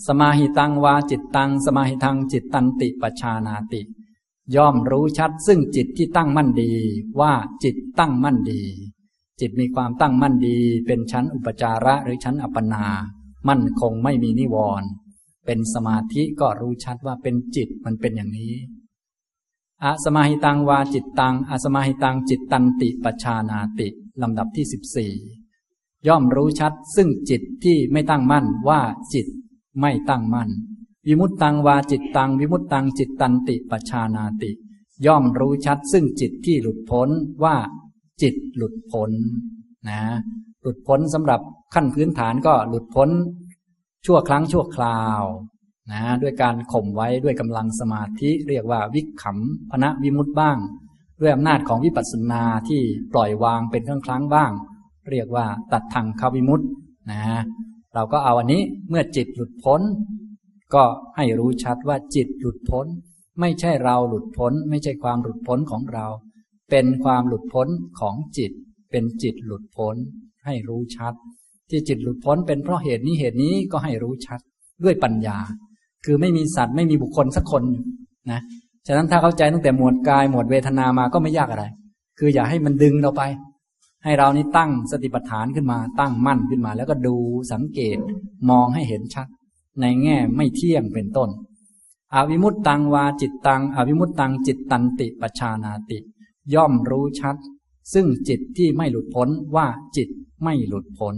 สมาหิตังวาจิตตัง สมาหิตังจิตตันติปชานาติ ย่อมรู้ชัดซึ่งจิตที่ตั้งมั่นดีว่าจิตตั้งมั่นดี จิตมีความตั้งมั่นดี เป็นชั้นอุปจาระหรือชั้นอัปปนา มั่นคงไม่มีนิวรณ์เป็นสมาธิก็รู้ชัดว่าเป็นจิตมันเป็นอย่างนี้ อะสมาหิตังวาจิตตังอสมาหิตังจิตตันติปชานาติ ลำดับที่สิบสี่ย่อมรู้ชัดซึ่งจิตที่ไม่ตั้งมั่นว่าจิตไม่ตั้งมั่น วิมุตตังวาจิตตัง วิมุตตังจิตตันติปชานาติ ย่อมรู้ชัดซึ่งจิตที่หลุดพ้นว่าจิตหลุดพ้นนะหลุดพ้นสำหรับขั้นพื้นฐานก็หลุดพ้น ชั่วครั้งชั่วคราว นะด้วยการข่มไว้ด้วยกำลังสมาธิเรียกว่าวิขำพนะวิมุตบ้าง ด้วยอำนาจของวิปัสสนาที่ปล่อยวางเป็นครั้งครั้งบ้าง เรียกว่าตัดทางคาวิมุตนะเราก็เอาอันนี้เมื่อจิตหลุดพ้น ก็ให้รู้ชัดว่าจิตหลุดพ้น ไม่ใช่เราหลุดพ้น ไม่ใช่ความหลุดพ้นของเรา เป็นความหลุดพ้นของจิต เป็นจิตหลุดพ้น ให้รู้ชัด ที่จิตหลุดพ้นเป็นเพราะเหตุนี้เหตุนี้ก็ให้รู้ชัดด้วยปัญญา คือไม่มีสัตว์ไม่มีบุคคลสักคนนะฉะนั้นถ้าเข้าใจตั้งแต่หมวดกายหมวดเวทนามาก็ไม่ยากอะไร คืออย่าให้มันดึงเราไป ให้เรานี่ตั้งสติปัฏฐานขึ้นมาตั้งมั่นขึ้นมา แล้วก็ดูสังเกตมองให้เห็นชัด ในแง่ไม่เที่ยงเป็นต้น อวิมุตตังวาจิตตัง อวิมุตตังจิตตันติปชานาติ ย่อมรู้ชัด ซึ่งจิตที่ไม่หลุดพ้นว่าจิตไม่หลุดพ้น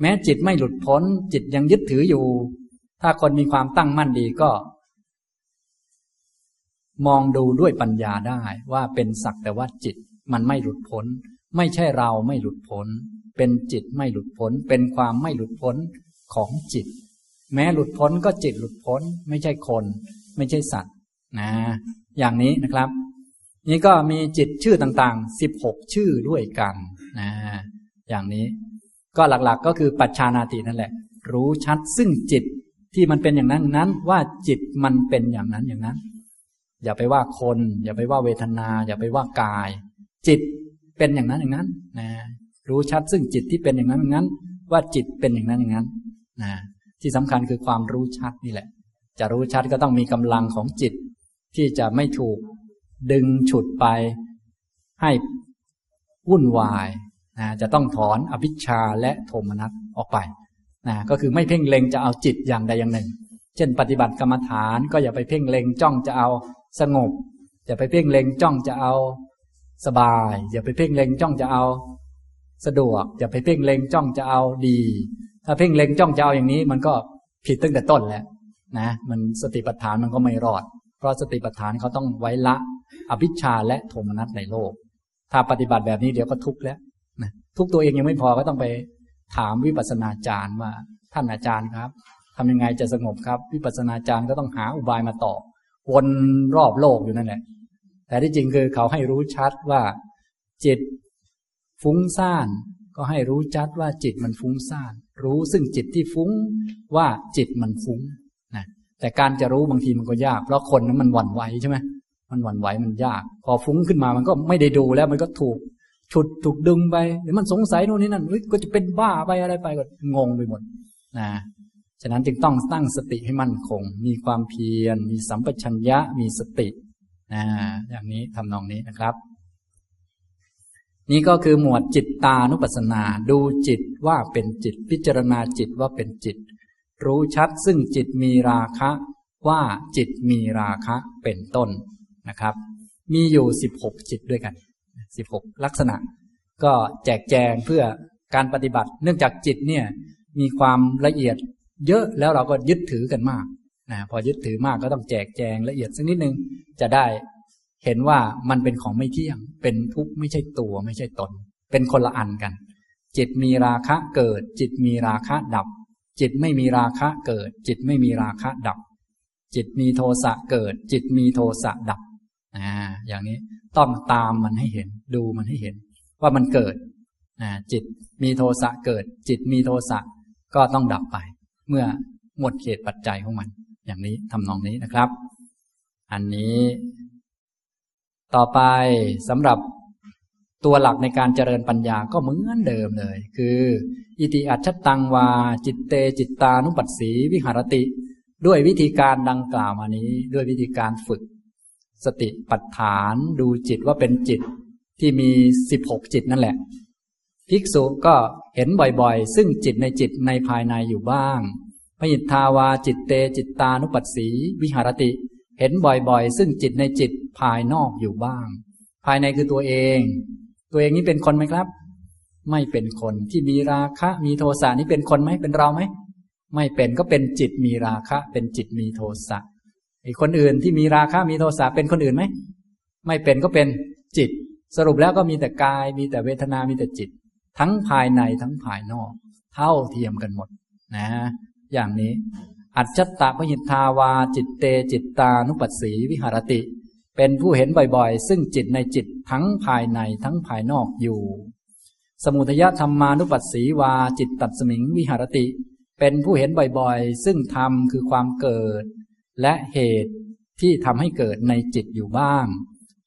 แม้จิตไม่หลุดพ้น จิตยังยึดถืออยู่ ถ้าคนมีความตั้งมั่นดีก็ มองดูด้วยปัญญาได้ว่าเป็นสักแต่ว่าจิตมันไม่หลุดพ้น ไม่ใช่เราไม่หลุดพ้น เป็นจิตไม่หลุดพ้น เป็นความไม่หลุดพ้นของจิต แม้หลุดพ้นก็จิตหลุดพ้น ไม่ใช่คน ไม่ใช่สัตว์นะ อย่างนี้นะครับ นี่ก็มีจิตชื่อต่างๆสิบหกชื่อด้วยกันนะอย่างนี้ ก็หลักๆก็คือปัจชานาตินั่นแหละ รู้ชัดซึ่งจิต ที่มันเป็นอย่างนั้นนั้น ว่าจิตมันเป็นอย่างนั้นอย่างนั้น อย่าไปว่าคน อย่าไปว่าเวทนา อย่าไปว่ากาย จิตเป็นอย่างนั้นอย่างนั้นนะรู้ชัดซึ่งจิตที่เป็นอย่างนั้นอย่างนั้น ว่าจิตเป็นอย่างนั้นอย่างนั้นนะที่สำคัญคือความรู้ชัดนี่แหละ จะรู้ชัดก็ต้องมีกำลังของจิต ที่จะไม่ถูกดึงฉุดไป ให้วุ่นวายนะจะต้องถอนอภิชาและโทมนัสออกไป นะก็คือไม่เพ่งเล็งจะเอาจิตอย่างใดอย่างหนึ่ง เช่น ปฏิบัติกรรมฐานก็อย่าไปเพ่งเล็งจ้องจะเอาสงบ อย่าไปเพ่งเล็งจ้องจะเอาสบาย อย่าไปเพ่งเล็งจ้องจะเอา สะดวก อย่าไปเพ่งเล็งจ้องจะเอาดี ถ้าเพ่งเล็งจ้องจะเอาอย่างนี้ มันก็ผิดตั้งแต่ต้นแล้วนะมันสติปัฏฐานมันก็ไม่รอด เพราะสติปัฏฐานเขาต้องไว้ละ อภิชาและโทมนัสในโลก ถ้าปฏิบัติแบบนี้เดี๋ยวก็ทุกข์แล้วนะทุกตัวเองยังไม่พอก็ต้องไป ถามวิปัสสนาจารย์ว่า ท่านอาจารย์ครับทำยังไงจะสงบครับ วิปัสสนาจารย์ก็ต้องหาอุบายมาต่อวนรอบโลกอยู่นั่นแหละ แต่ที่จริงคือเขาให้รู้ชัดว่า จิตฟุ้งซ่าน ก็ให้รู้ชัดว่าจิตมันฟุ้งซ่าน รู้ซึ่งจิตที่ฟุ้งว่าจิตมันฟุ้งนะแต่การจะรู้บางทีมันก็ยาก เพราะคนนั้นมันหวั่นไหวใช่ไหมมันหวั่นไหวมันยาก พอฟุ้งขึ้นมามันก็ไม่ได้ดูแล้วมันก็ถูก ฉุดถูกดึงไปหรือมันสงสัยโน่นนี่นั่นก็จะเป็นบ้าไปอะไรไปก็งงไปหมดนะฉะนั้นจึงต้องตั้งสติให้มั่นคง มีความเพียร มีสัมปชัญญะ มีสตินะอย่างนี้ทำนองนี้นะครับ นี่ก็คือหมวดจิตตานุปัสสนา ดูจิตว่าเป็นจิต พิจารณาจิตว่าเป็นจิต รู้ชัดซึ่งจิตมีราคะ ว่าจิตมีราคะเป็นต้นนะครับ มีอยู่สิบหกจิตด้วยกัน สิบหกลักษณะ ก็แจกแจงเพื่อการปฏิบัติ เนื่องจากจิตเนี่ยมีความละเอียดเยอะแล้วเราก็ยึดถือกันมากนะพอยึดถือมากก็ต้องแจกแจงละเอียดสักนิดนึงจะได้เห็นว่ามันเป็นของไม่เที่ยง เป็นทุกข์ไม่ใช่ตัวไม่ใช่ตน เป็นคนละอันกัน จิตมีราคะเกิด จิตมีราคะดับ จิตไม่มีราคะเกิด จิตไม่มีราคะดับ จิตมีโทสะเกิด จิตมีโทสะดับ อ่าอย่างนี้ต้องตามมันให้เห็น ดูมันให้เห็น ว่ามันเกิดนะจิตมีโทสะเกิด จิตมีโทสะก็ต้องดับไป เมื่อหมดเหตุปัจจัยของมัน อย่างนี้ทำนองนี้นะครับ อันนี้ ต่อไปสำหรับตัวหลักในการเจริญปัญญาก็เหมือนเดิมเลย คือ อิติอัจฉตังวา จิตเตจิตตานุปัสสี วิหะระติ ด้วยวิธีการดังกล่าวมานี้ ด้วยวิธีการฝึก สติปัฏฐานดูจิตว่าเป็นจิตที่มีสิบหกจิตนั่นแหละ ภิกษุก็เห็นบ่อยๆ ซึ่งจิตในจิตในภายในอยู่บ้างพหิทธาวาจิตเตจิตตานุปัสสีวิหะระติ เห็นบ่อยๆ ซึ่งจิตในจิตภายนอกอยู่บ้าง ภายในคือตัวเอง ตัวเองนี้เป็นคนไหมครับ ไม่เป็นคนที่มีราคะ มีโทสะนี่เป็นคนไหมเป็นเราไหมไม่เป็นก็เป็นจิตมีราคะ เป็นจิตมีโทสะ ไอ้คนอื่นที่มีราคะมีโทสะเป็นคนอื่นไหมไม่เป็นก็เป็นจิต สรุปแล้วก็มีแต่กาย มีแต่เวทนา มีแต่จิต ทั้งภายในทั้งภายนอก เท่าเทียมกันหมด นะ อย่างนี้ อัจฉตะพหิทธาวา จิตเต จิตตานุปัสสีวิหารติ เป็นผู้เห็นบ่อยๆ ซึ่งจิตในจิตทั้งภายในทั้งภายนอกอยู่ สมุทยธรรมานุปัสสีวา จิตตัดสมิงวิหารติ เป็นผู้เห็นบ่อยๆ ซึ่งธรรมคือความเกิด และเหตุที่ทำให้เกิดในจิตอยู่บ้าง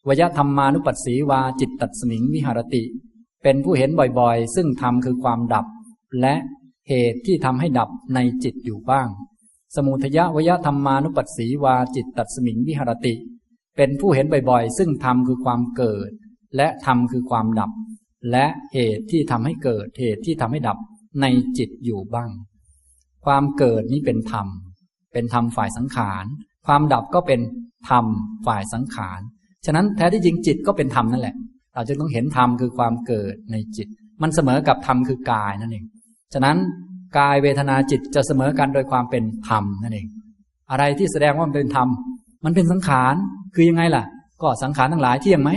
วยธรรมานุปัสสีวาจิตตัดสมิงวิหารติ เป็นผู้เห็นบ่อยๆ ซึ่งธรรมคือความดับ และเหตุที่ทำให้ดับในจิตอยู่บ้าง สมุทยวยธรรมานุปัสสีวาจิตตัดสมิงวิหารติ เป็นผู้เห็นบ่อยๆ ซึ่งธรรมคือความเกิด และธรรมคือความดับ และเหตุที่ทำให้เกิดเหตุที่ทำให้ดับในจิตอยู่บ้าง ความเกิดนี้เป็นธรรม เป็นธรรมฝ่ายสังขาร ความดับก็เป็นธรรมฝ่ายสังขาร ฉะนั้นแท้ที่จริงจิตก็เป็นธรรมนั่นแหละ เราจึงต้องเห็นธรรมคือความเกิดในจิต มันเสมอกับธรรมคือกายนั่นเอง ฉะนั้นกายเวทนาจิตจะเสมอกันโดยความเป็นธรรมนั่นเอง อะไรที่แสดงว่ามันเป็นธรรม มันเป็นสังขาร คือยังไงล่ะ ก็สังขารทั้งหลายเที่ยงไหม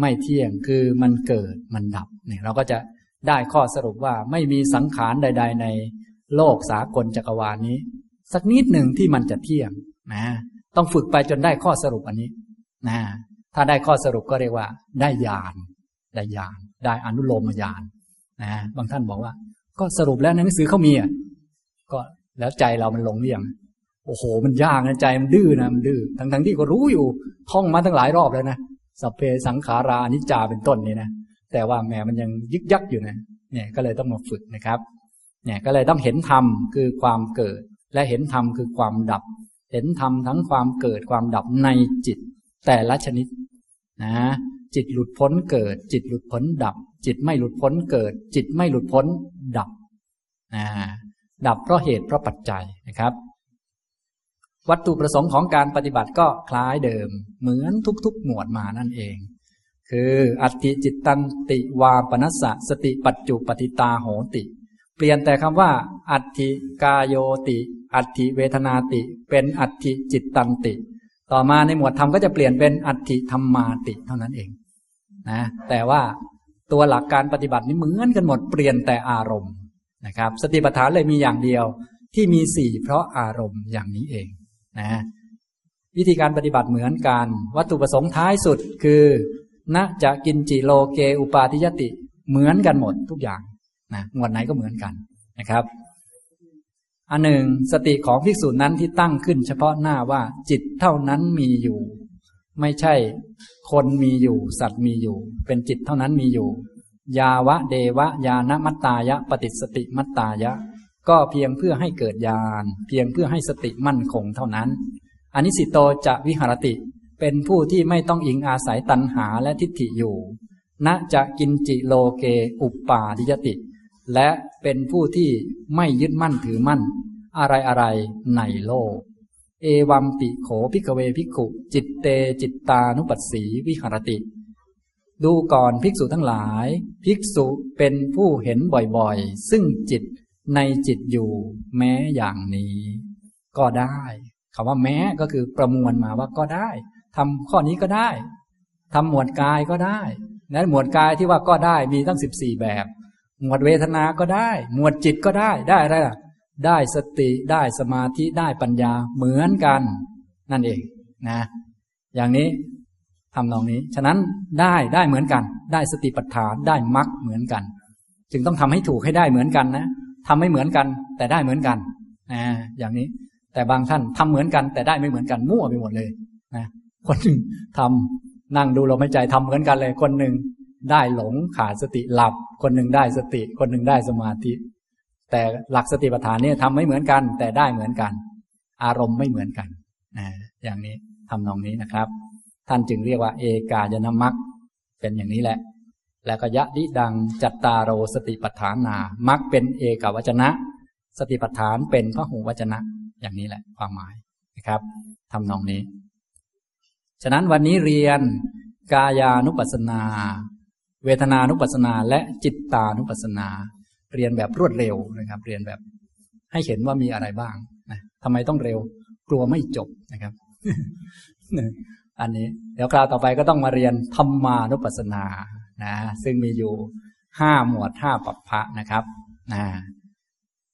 ไม่เที่ยง คือมันเกิด มันดับ เนี่ยเราก็จะได้ข้อสรุปว่าไม่มีสังขารใด ๆ ในโลกสากลจักรวาลนี้ สักนิดหนึ่งที่มันจะเที่ยงนะ ต้องฝึกไปจนได้ข้อสรุปอันนี้นะถ้าได้ข้อสรุปก็เรียกว่า ได้ญาณได้ญาณได้อนุโลมญาณนะบางท่านบอกว่า ก็สรุปแล้วในหนังสือเขามีอะก็แล้วใจเรามันลงเรี่ยงโอ้โห มันยากนะใจมันดื้อนะมันดื้อทั้งทั้งที่ก็รู้อยู่ท่องมาตั้งหลายรอบแล้วนะสัพเพสังขารานิจจาเป็นต้นนี่นะแต่ว่าแหมมันยังยึกยักอยู่นะเนี่ยก็เลยต้องมาฝึกนะครับ เนี่ยก็เลยต้องเห็นธรรมคือความเกิด และเห็นธรรมคือความดับ เห็นธรรมทั้งความเกิดความดับในจิต แต่ละชนิดนะจิตหลุดพ้นเกิด จิตหลุดพ้นดับ จิตไม่หลุดพ้นเกิด จิตไม่หลุดพ้นดับนะดับเพราะเหตุเพราะปัจจัยนะครับ วัตถุประสงค์ของการปฏิบัติก็คล้ายเดิม เหมือนทุกๆ หมวดมานั่นเอง คืออัติจิตตันติวาปนัสสะสติปัจจุปฏิตาโหติ เปลี่ยนแต่คำว่า อัติกายโยติ อัติเวทนาติ เป็นอัติจิตตันติ ต่อมาในหมวดธรรมก็จะเปลี่ยนเป็นอัติธรรมาติเท่านั้นเองนะแต่ว่าตัวหลักการปฏิบัตินี้เหมือนกันหมดเปลี่ยนแต่อารมณ์นะครับ สติปัฏฐานเลยมีอย่างเดียวที่มีสี่เพราะอารมณ์อย่างนี้เองนะวิธีการปฏิบัติเหมือนกัน วัตถุประสงค์ท้ายสุดคือณจะกินจิโลเกอุปาทิยติเหมือนกันหมดทุกอย่าง นะหมวดไหนก็เหมือนกันนะครับ อันหนึ่งสติของภิกษุนั้นที่ตั้งขึ้น เฉพาะหน้าว่าจิตเท่านั้นมีอยู่ ไม่ใช่คนมีอยู่ สัตว์มีอยู่ เป็นจิตเท่านั้นมีอยู่ ยาวะเดวะ ยานมัตตายะ ปฏิสติมัตตายะ ก็เพียงเพื่อให้เกิดญาณเพียงเพื่อให้สติมั่นคงเท่านั้นอนิสิโตจะวิหารติเป็นผู้ที่ไม่ต้องอิงอาศัยตัณหาและทิฏฐิอยู่ณจะกินจิโลเก อุปปาดิยติ และเป็นผู้ที่ไม่ยึดมั่นถือมั่น อะไรอะไรในโลก เอวัมปิโขพิกเวพิกุจิตเตจิตตานุปัสสีวิหรติ ดูก่อนภิกษุทั้งหลาย ภิกษุเป็นผู้เห็นบ่อยๆ ซึ่งจิตในจิตอยู่ แม้อย่างนี้ ก็ได้คำว่าแม้ก็คือประมวลมาว่าก็ได้ทำข้อนี้ก็ได้ทำหมวดกายก็ได้นั้นหมวดกายที่ว่าก็ได้มีตั้งสิบสี่แบบ หมวดเวทนาก็ได้ หมวดจิตก็ได้ได้อะไรล่ะ ได้สติได้สมาธิได้ปัญญาเหมือนกัน นั่นเองนะ อย่างนี้ทำนองนี้ ฉะนั้นได้ได้เหมือนกัน ได้สติปัฏฐานได้มรรคเหมือนกัน จึงต้องทำให้ถูกให้ได้เหมือนกันนะทำไม่เหมือนกัน แต่ได้เหมือนกันนะอย่างนี้ แต่บางท่านทำเหมือนกัน แต่ได้ไม่เหมือนกันมั่วไปหมดเลยนะคนหนึ่งทำนั่งดูลมหายใจทำเหมือนกันเลย คนหนึ่ง ได้หลงขาดสติหลับ คนหนึ่งได้สติ คนหนึ่งได้สมาธิ แต่หลักสติปัฏฐานเนี่ยทำไม่เหมือนกัน แต่ได้เหมือนกัน อารมณ์ไม่เหมือนกันนะอย่างนี้ทำนองนี้นะครับ ท่านจึงเรียกว่า เอกายนามัคเป็นอย่างนี้แหละ แล้วก็ยะดิดังจัตตารโรสติปัฏฐานามักเป็นเอกวจนะ สติปัฏฐานเป็นพระหูวจนะ อย่างนี้แหละความหมายนะครับทำนองนี้ ฉะนั้นวันนี้เรียนกายานุปัสสนา เวทนานุปัสสนา และจิตตานุปัสสนา เรียนแบบรวดเร็วนะครับ เรียนแบบให้เห็นว่ามีอะไรบ้างนะทำไมต้องเร็ว กลัวไม่จบนะครับ อันนี้ เดี๋ยวคราวต่อไปก็ต้องมาเรียนธรรมานุปัสสนานะซึ่งมีอยู่ห้าหมวดห้าปัปพะนะครับนะ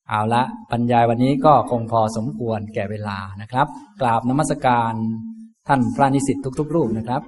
เอาละบรรยายวันนี้ก็คงพอสมควรแก่เวลานะครับ กราบนมัสการท่านพระนิสิตทุก ๆ รูปนะครับ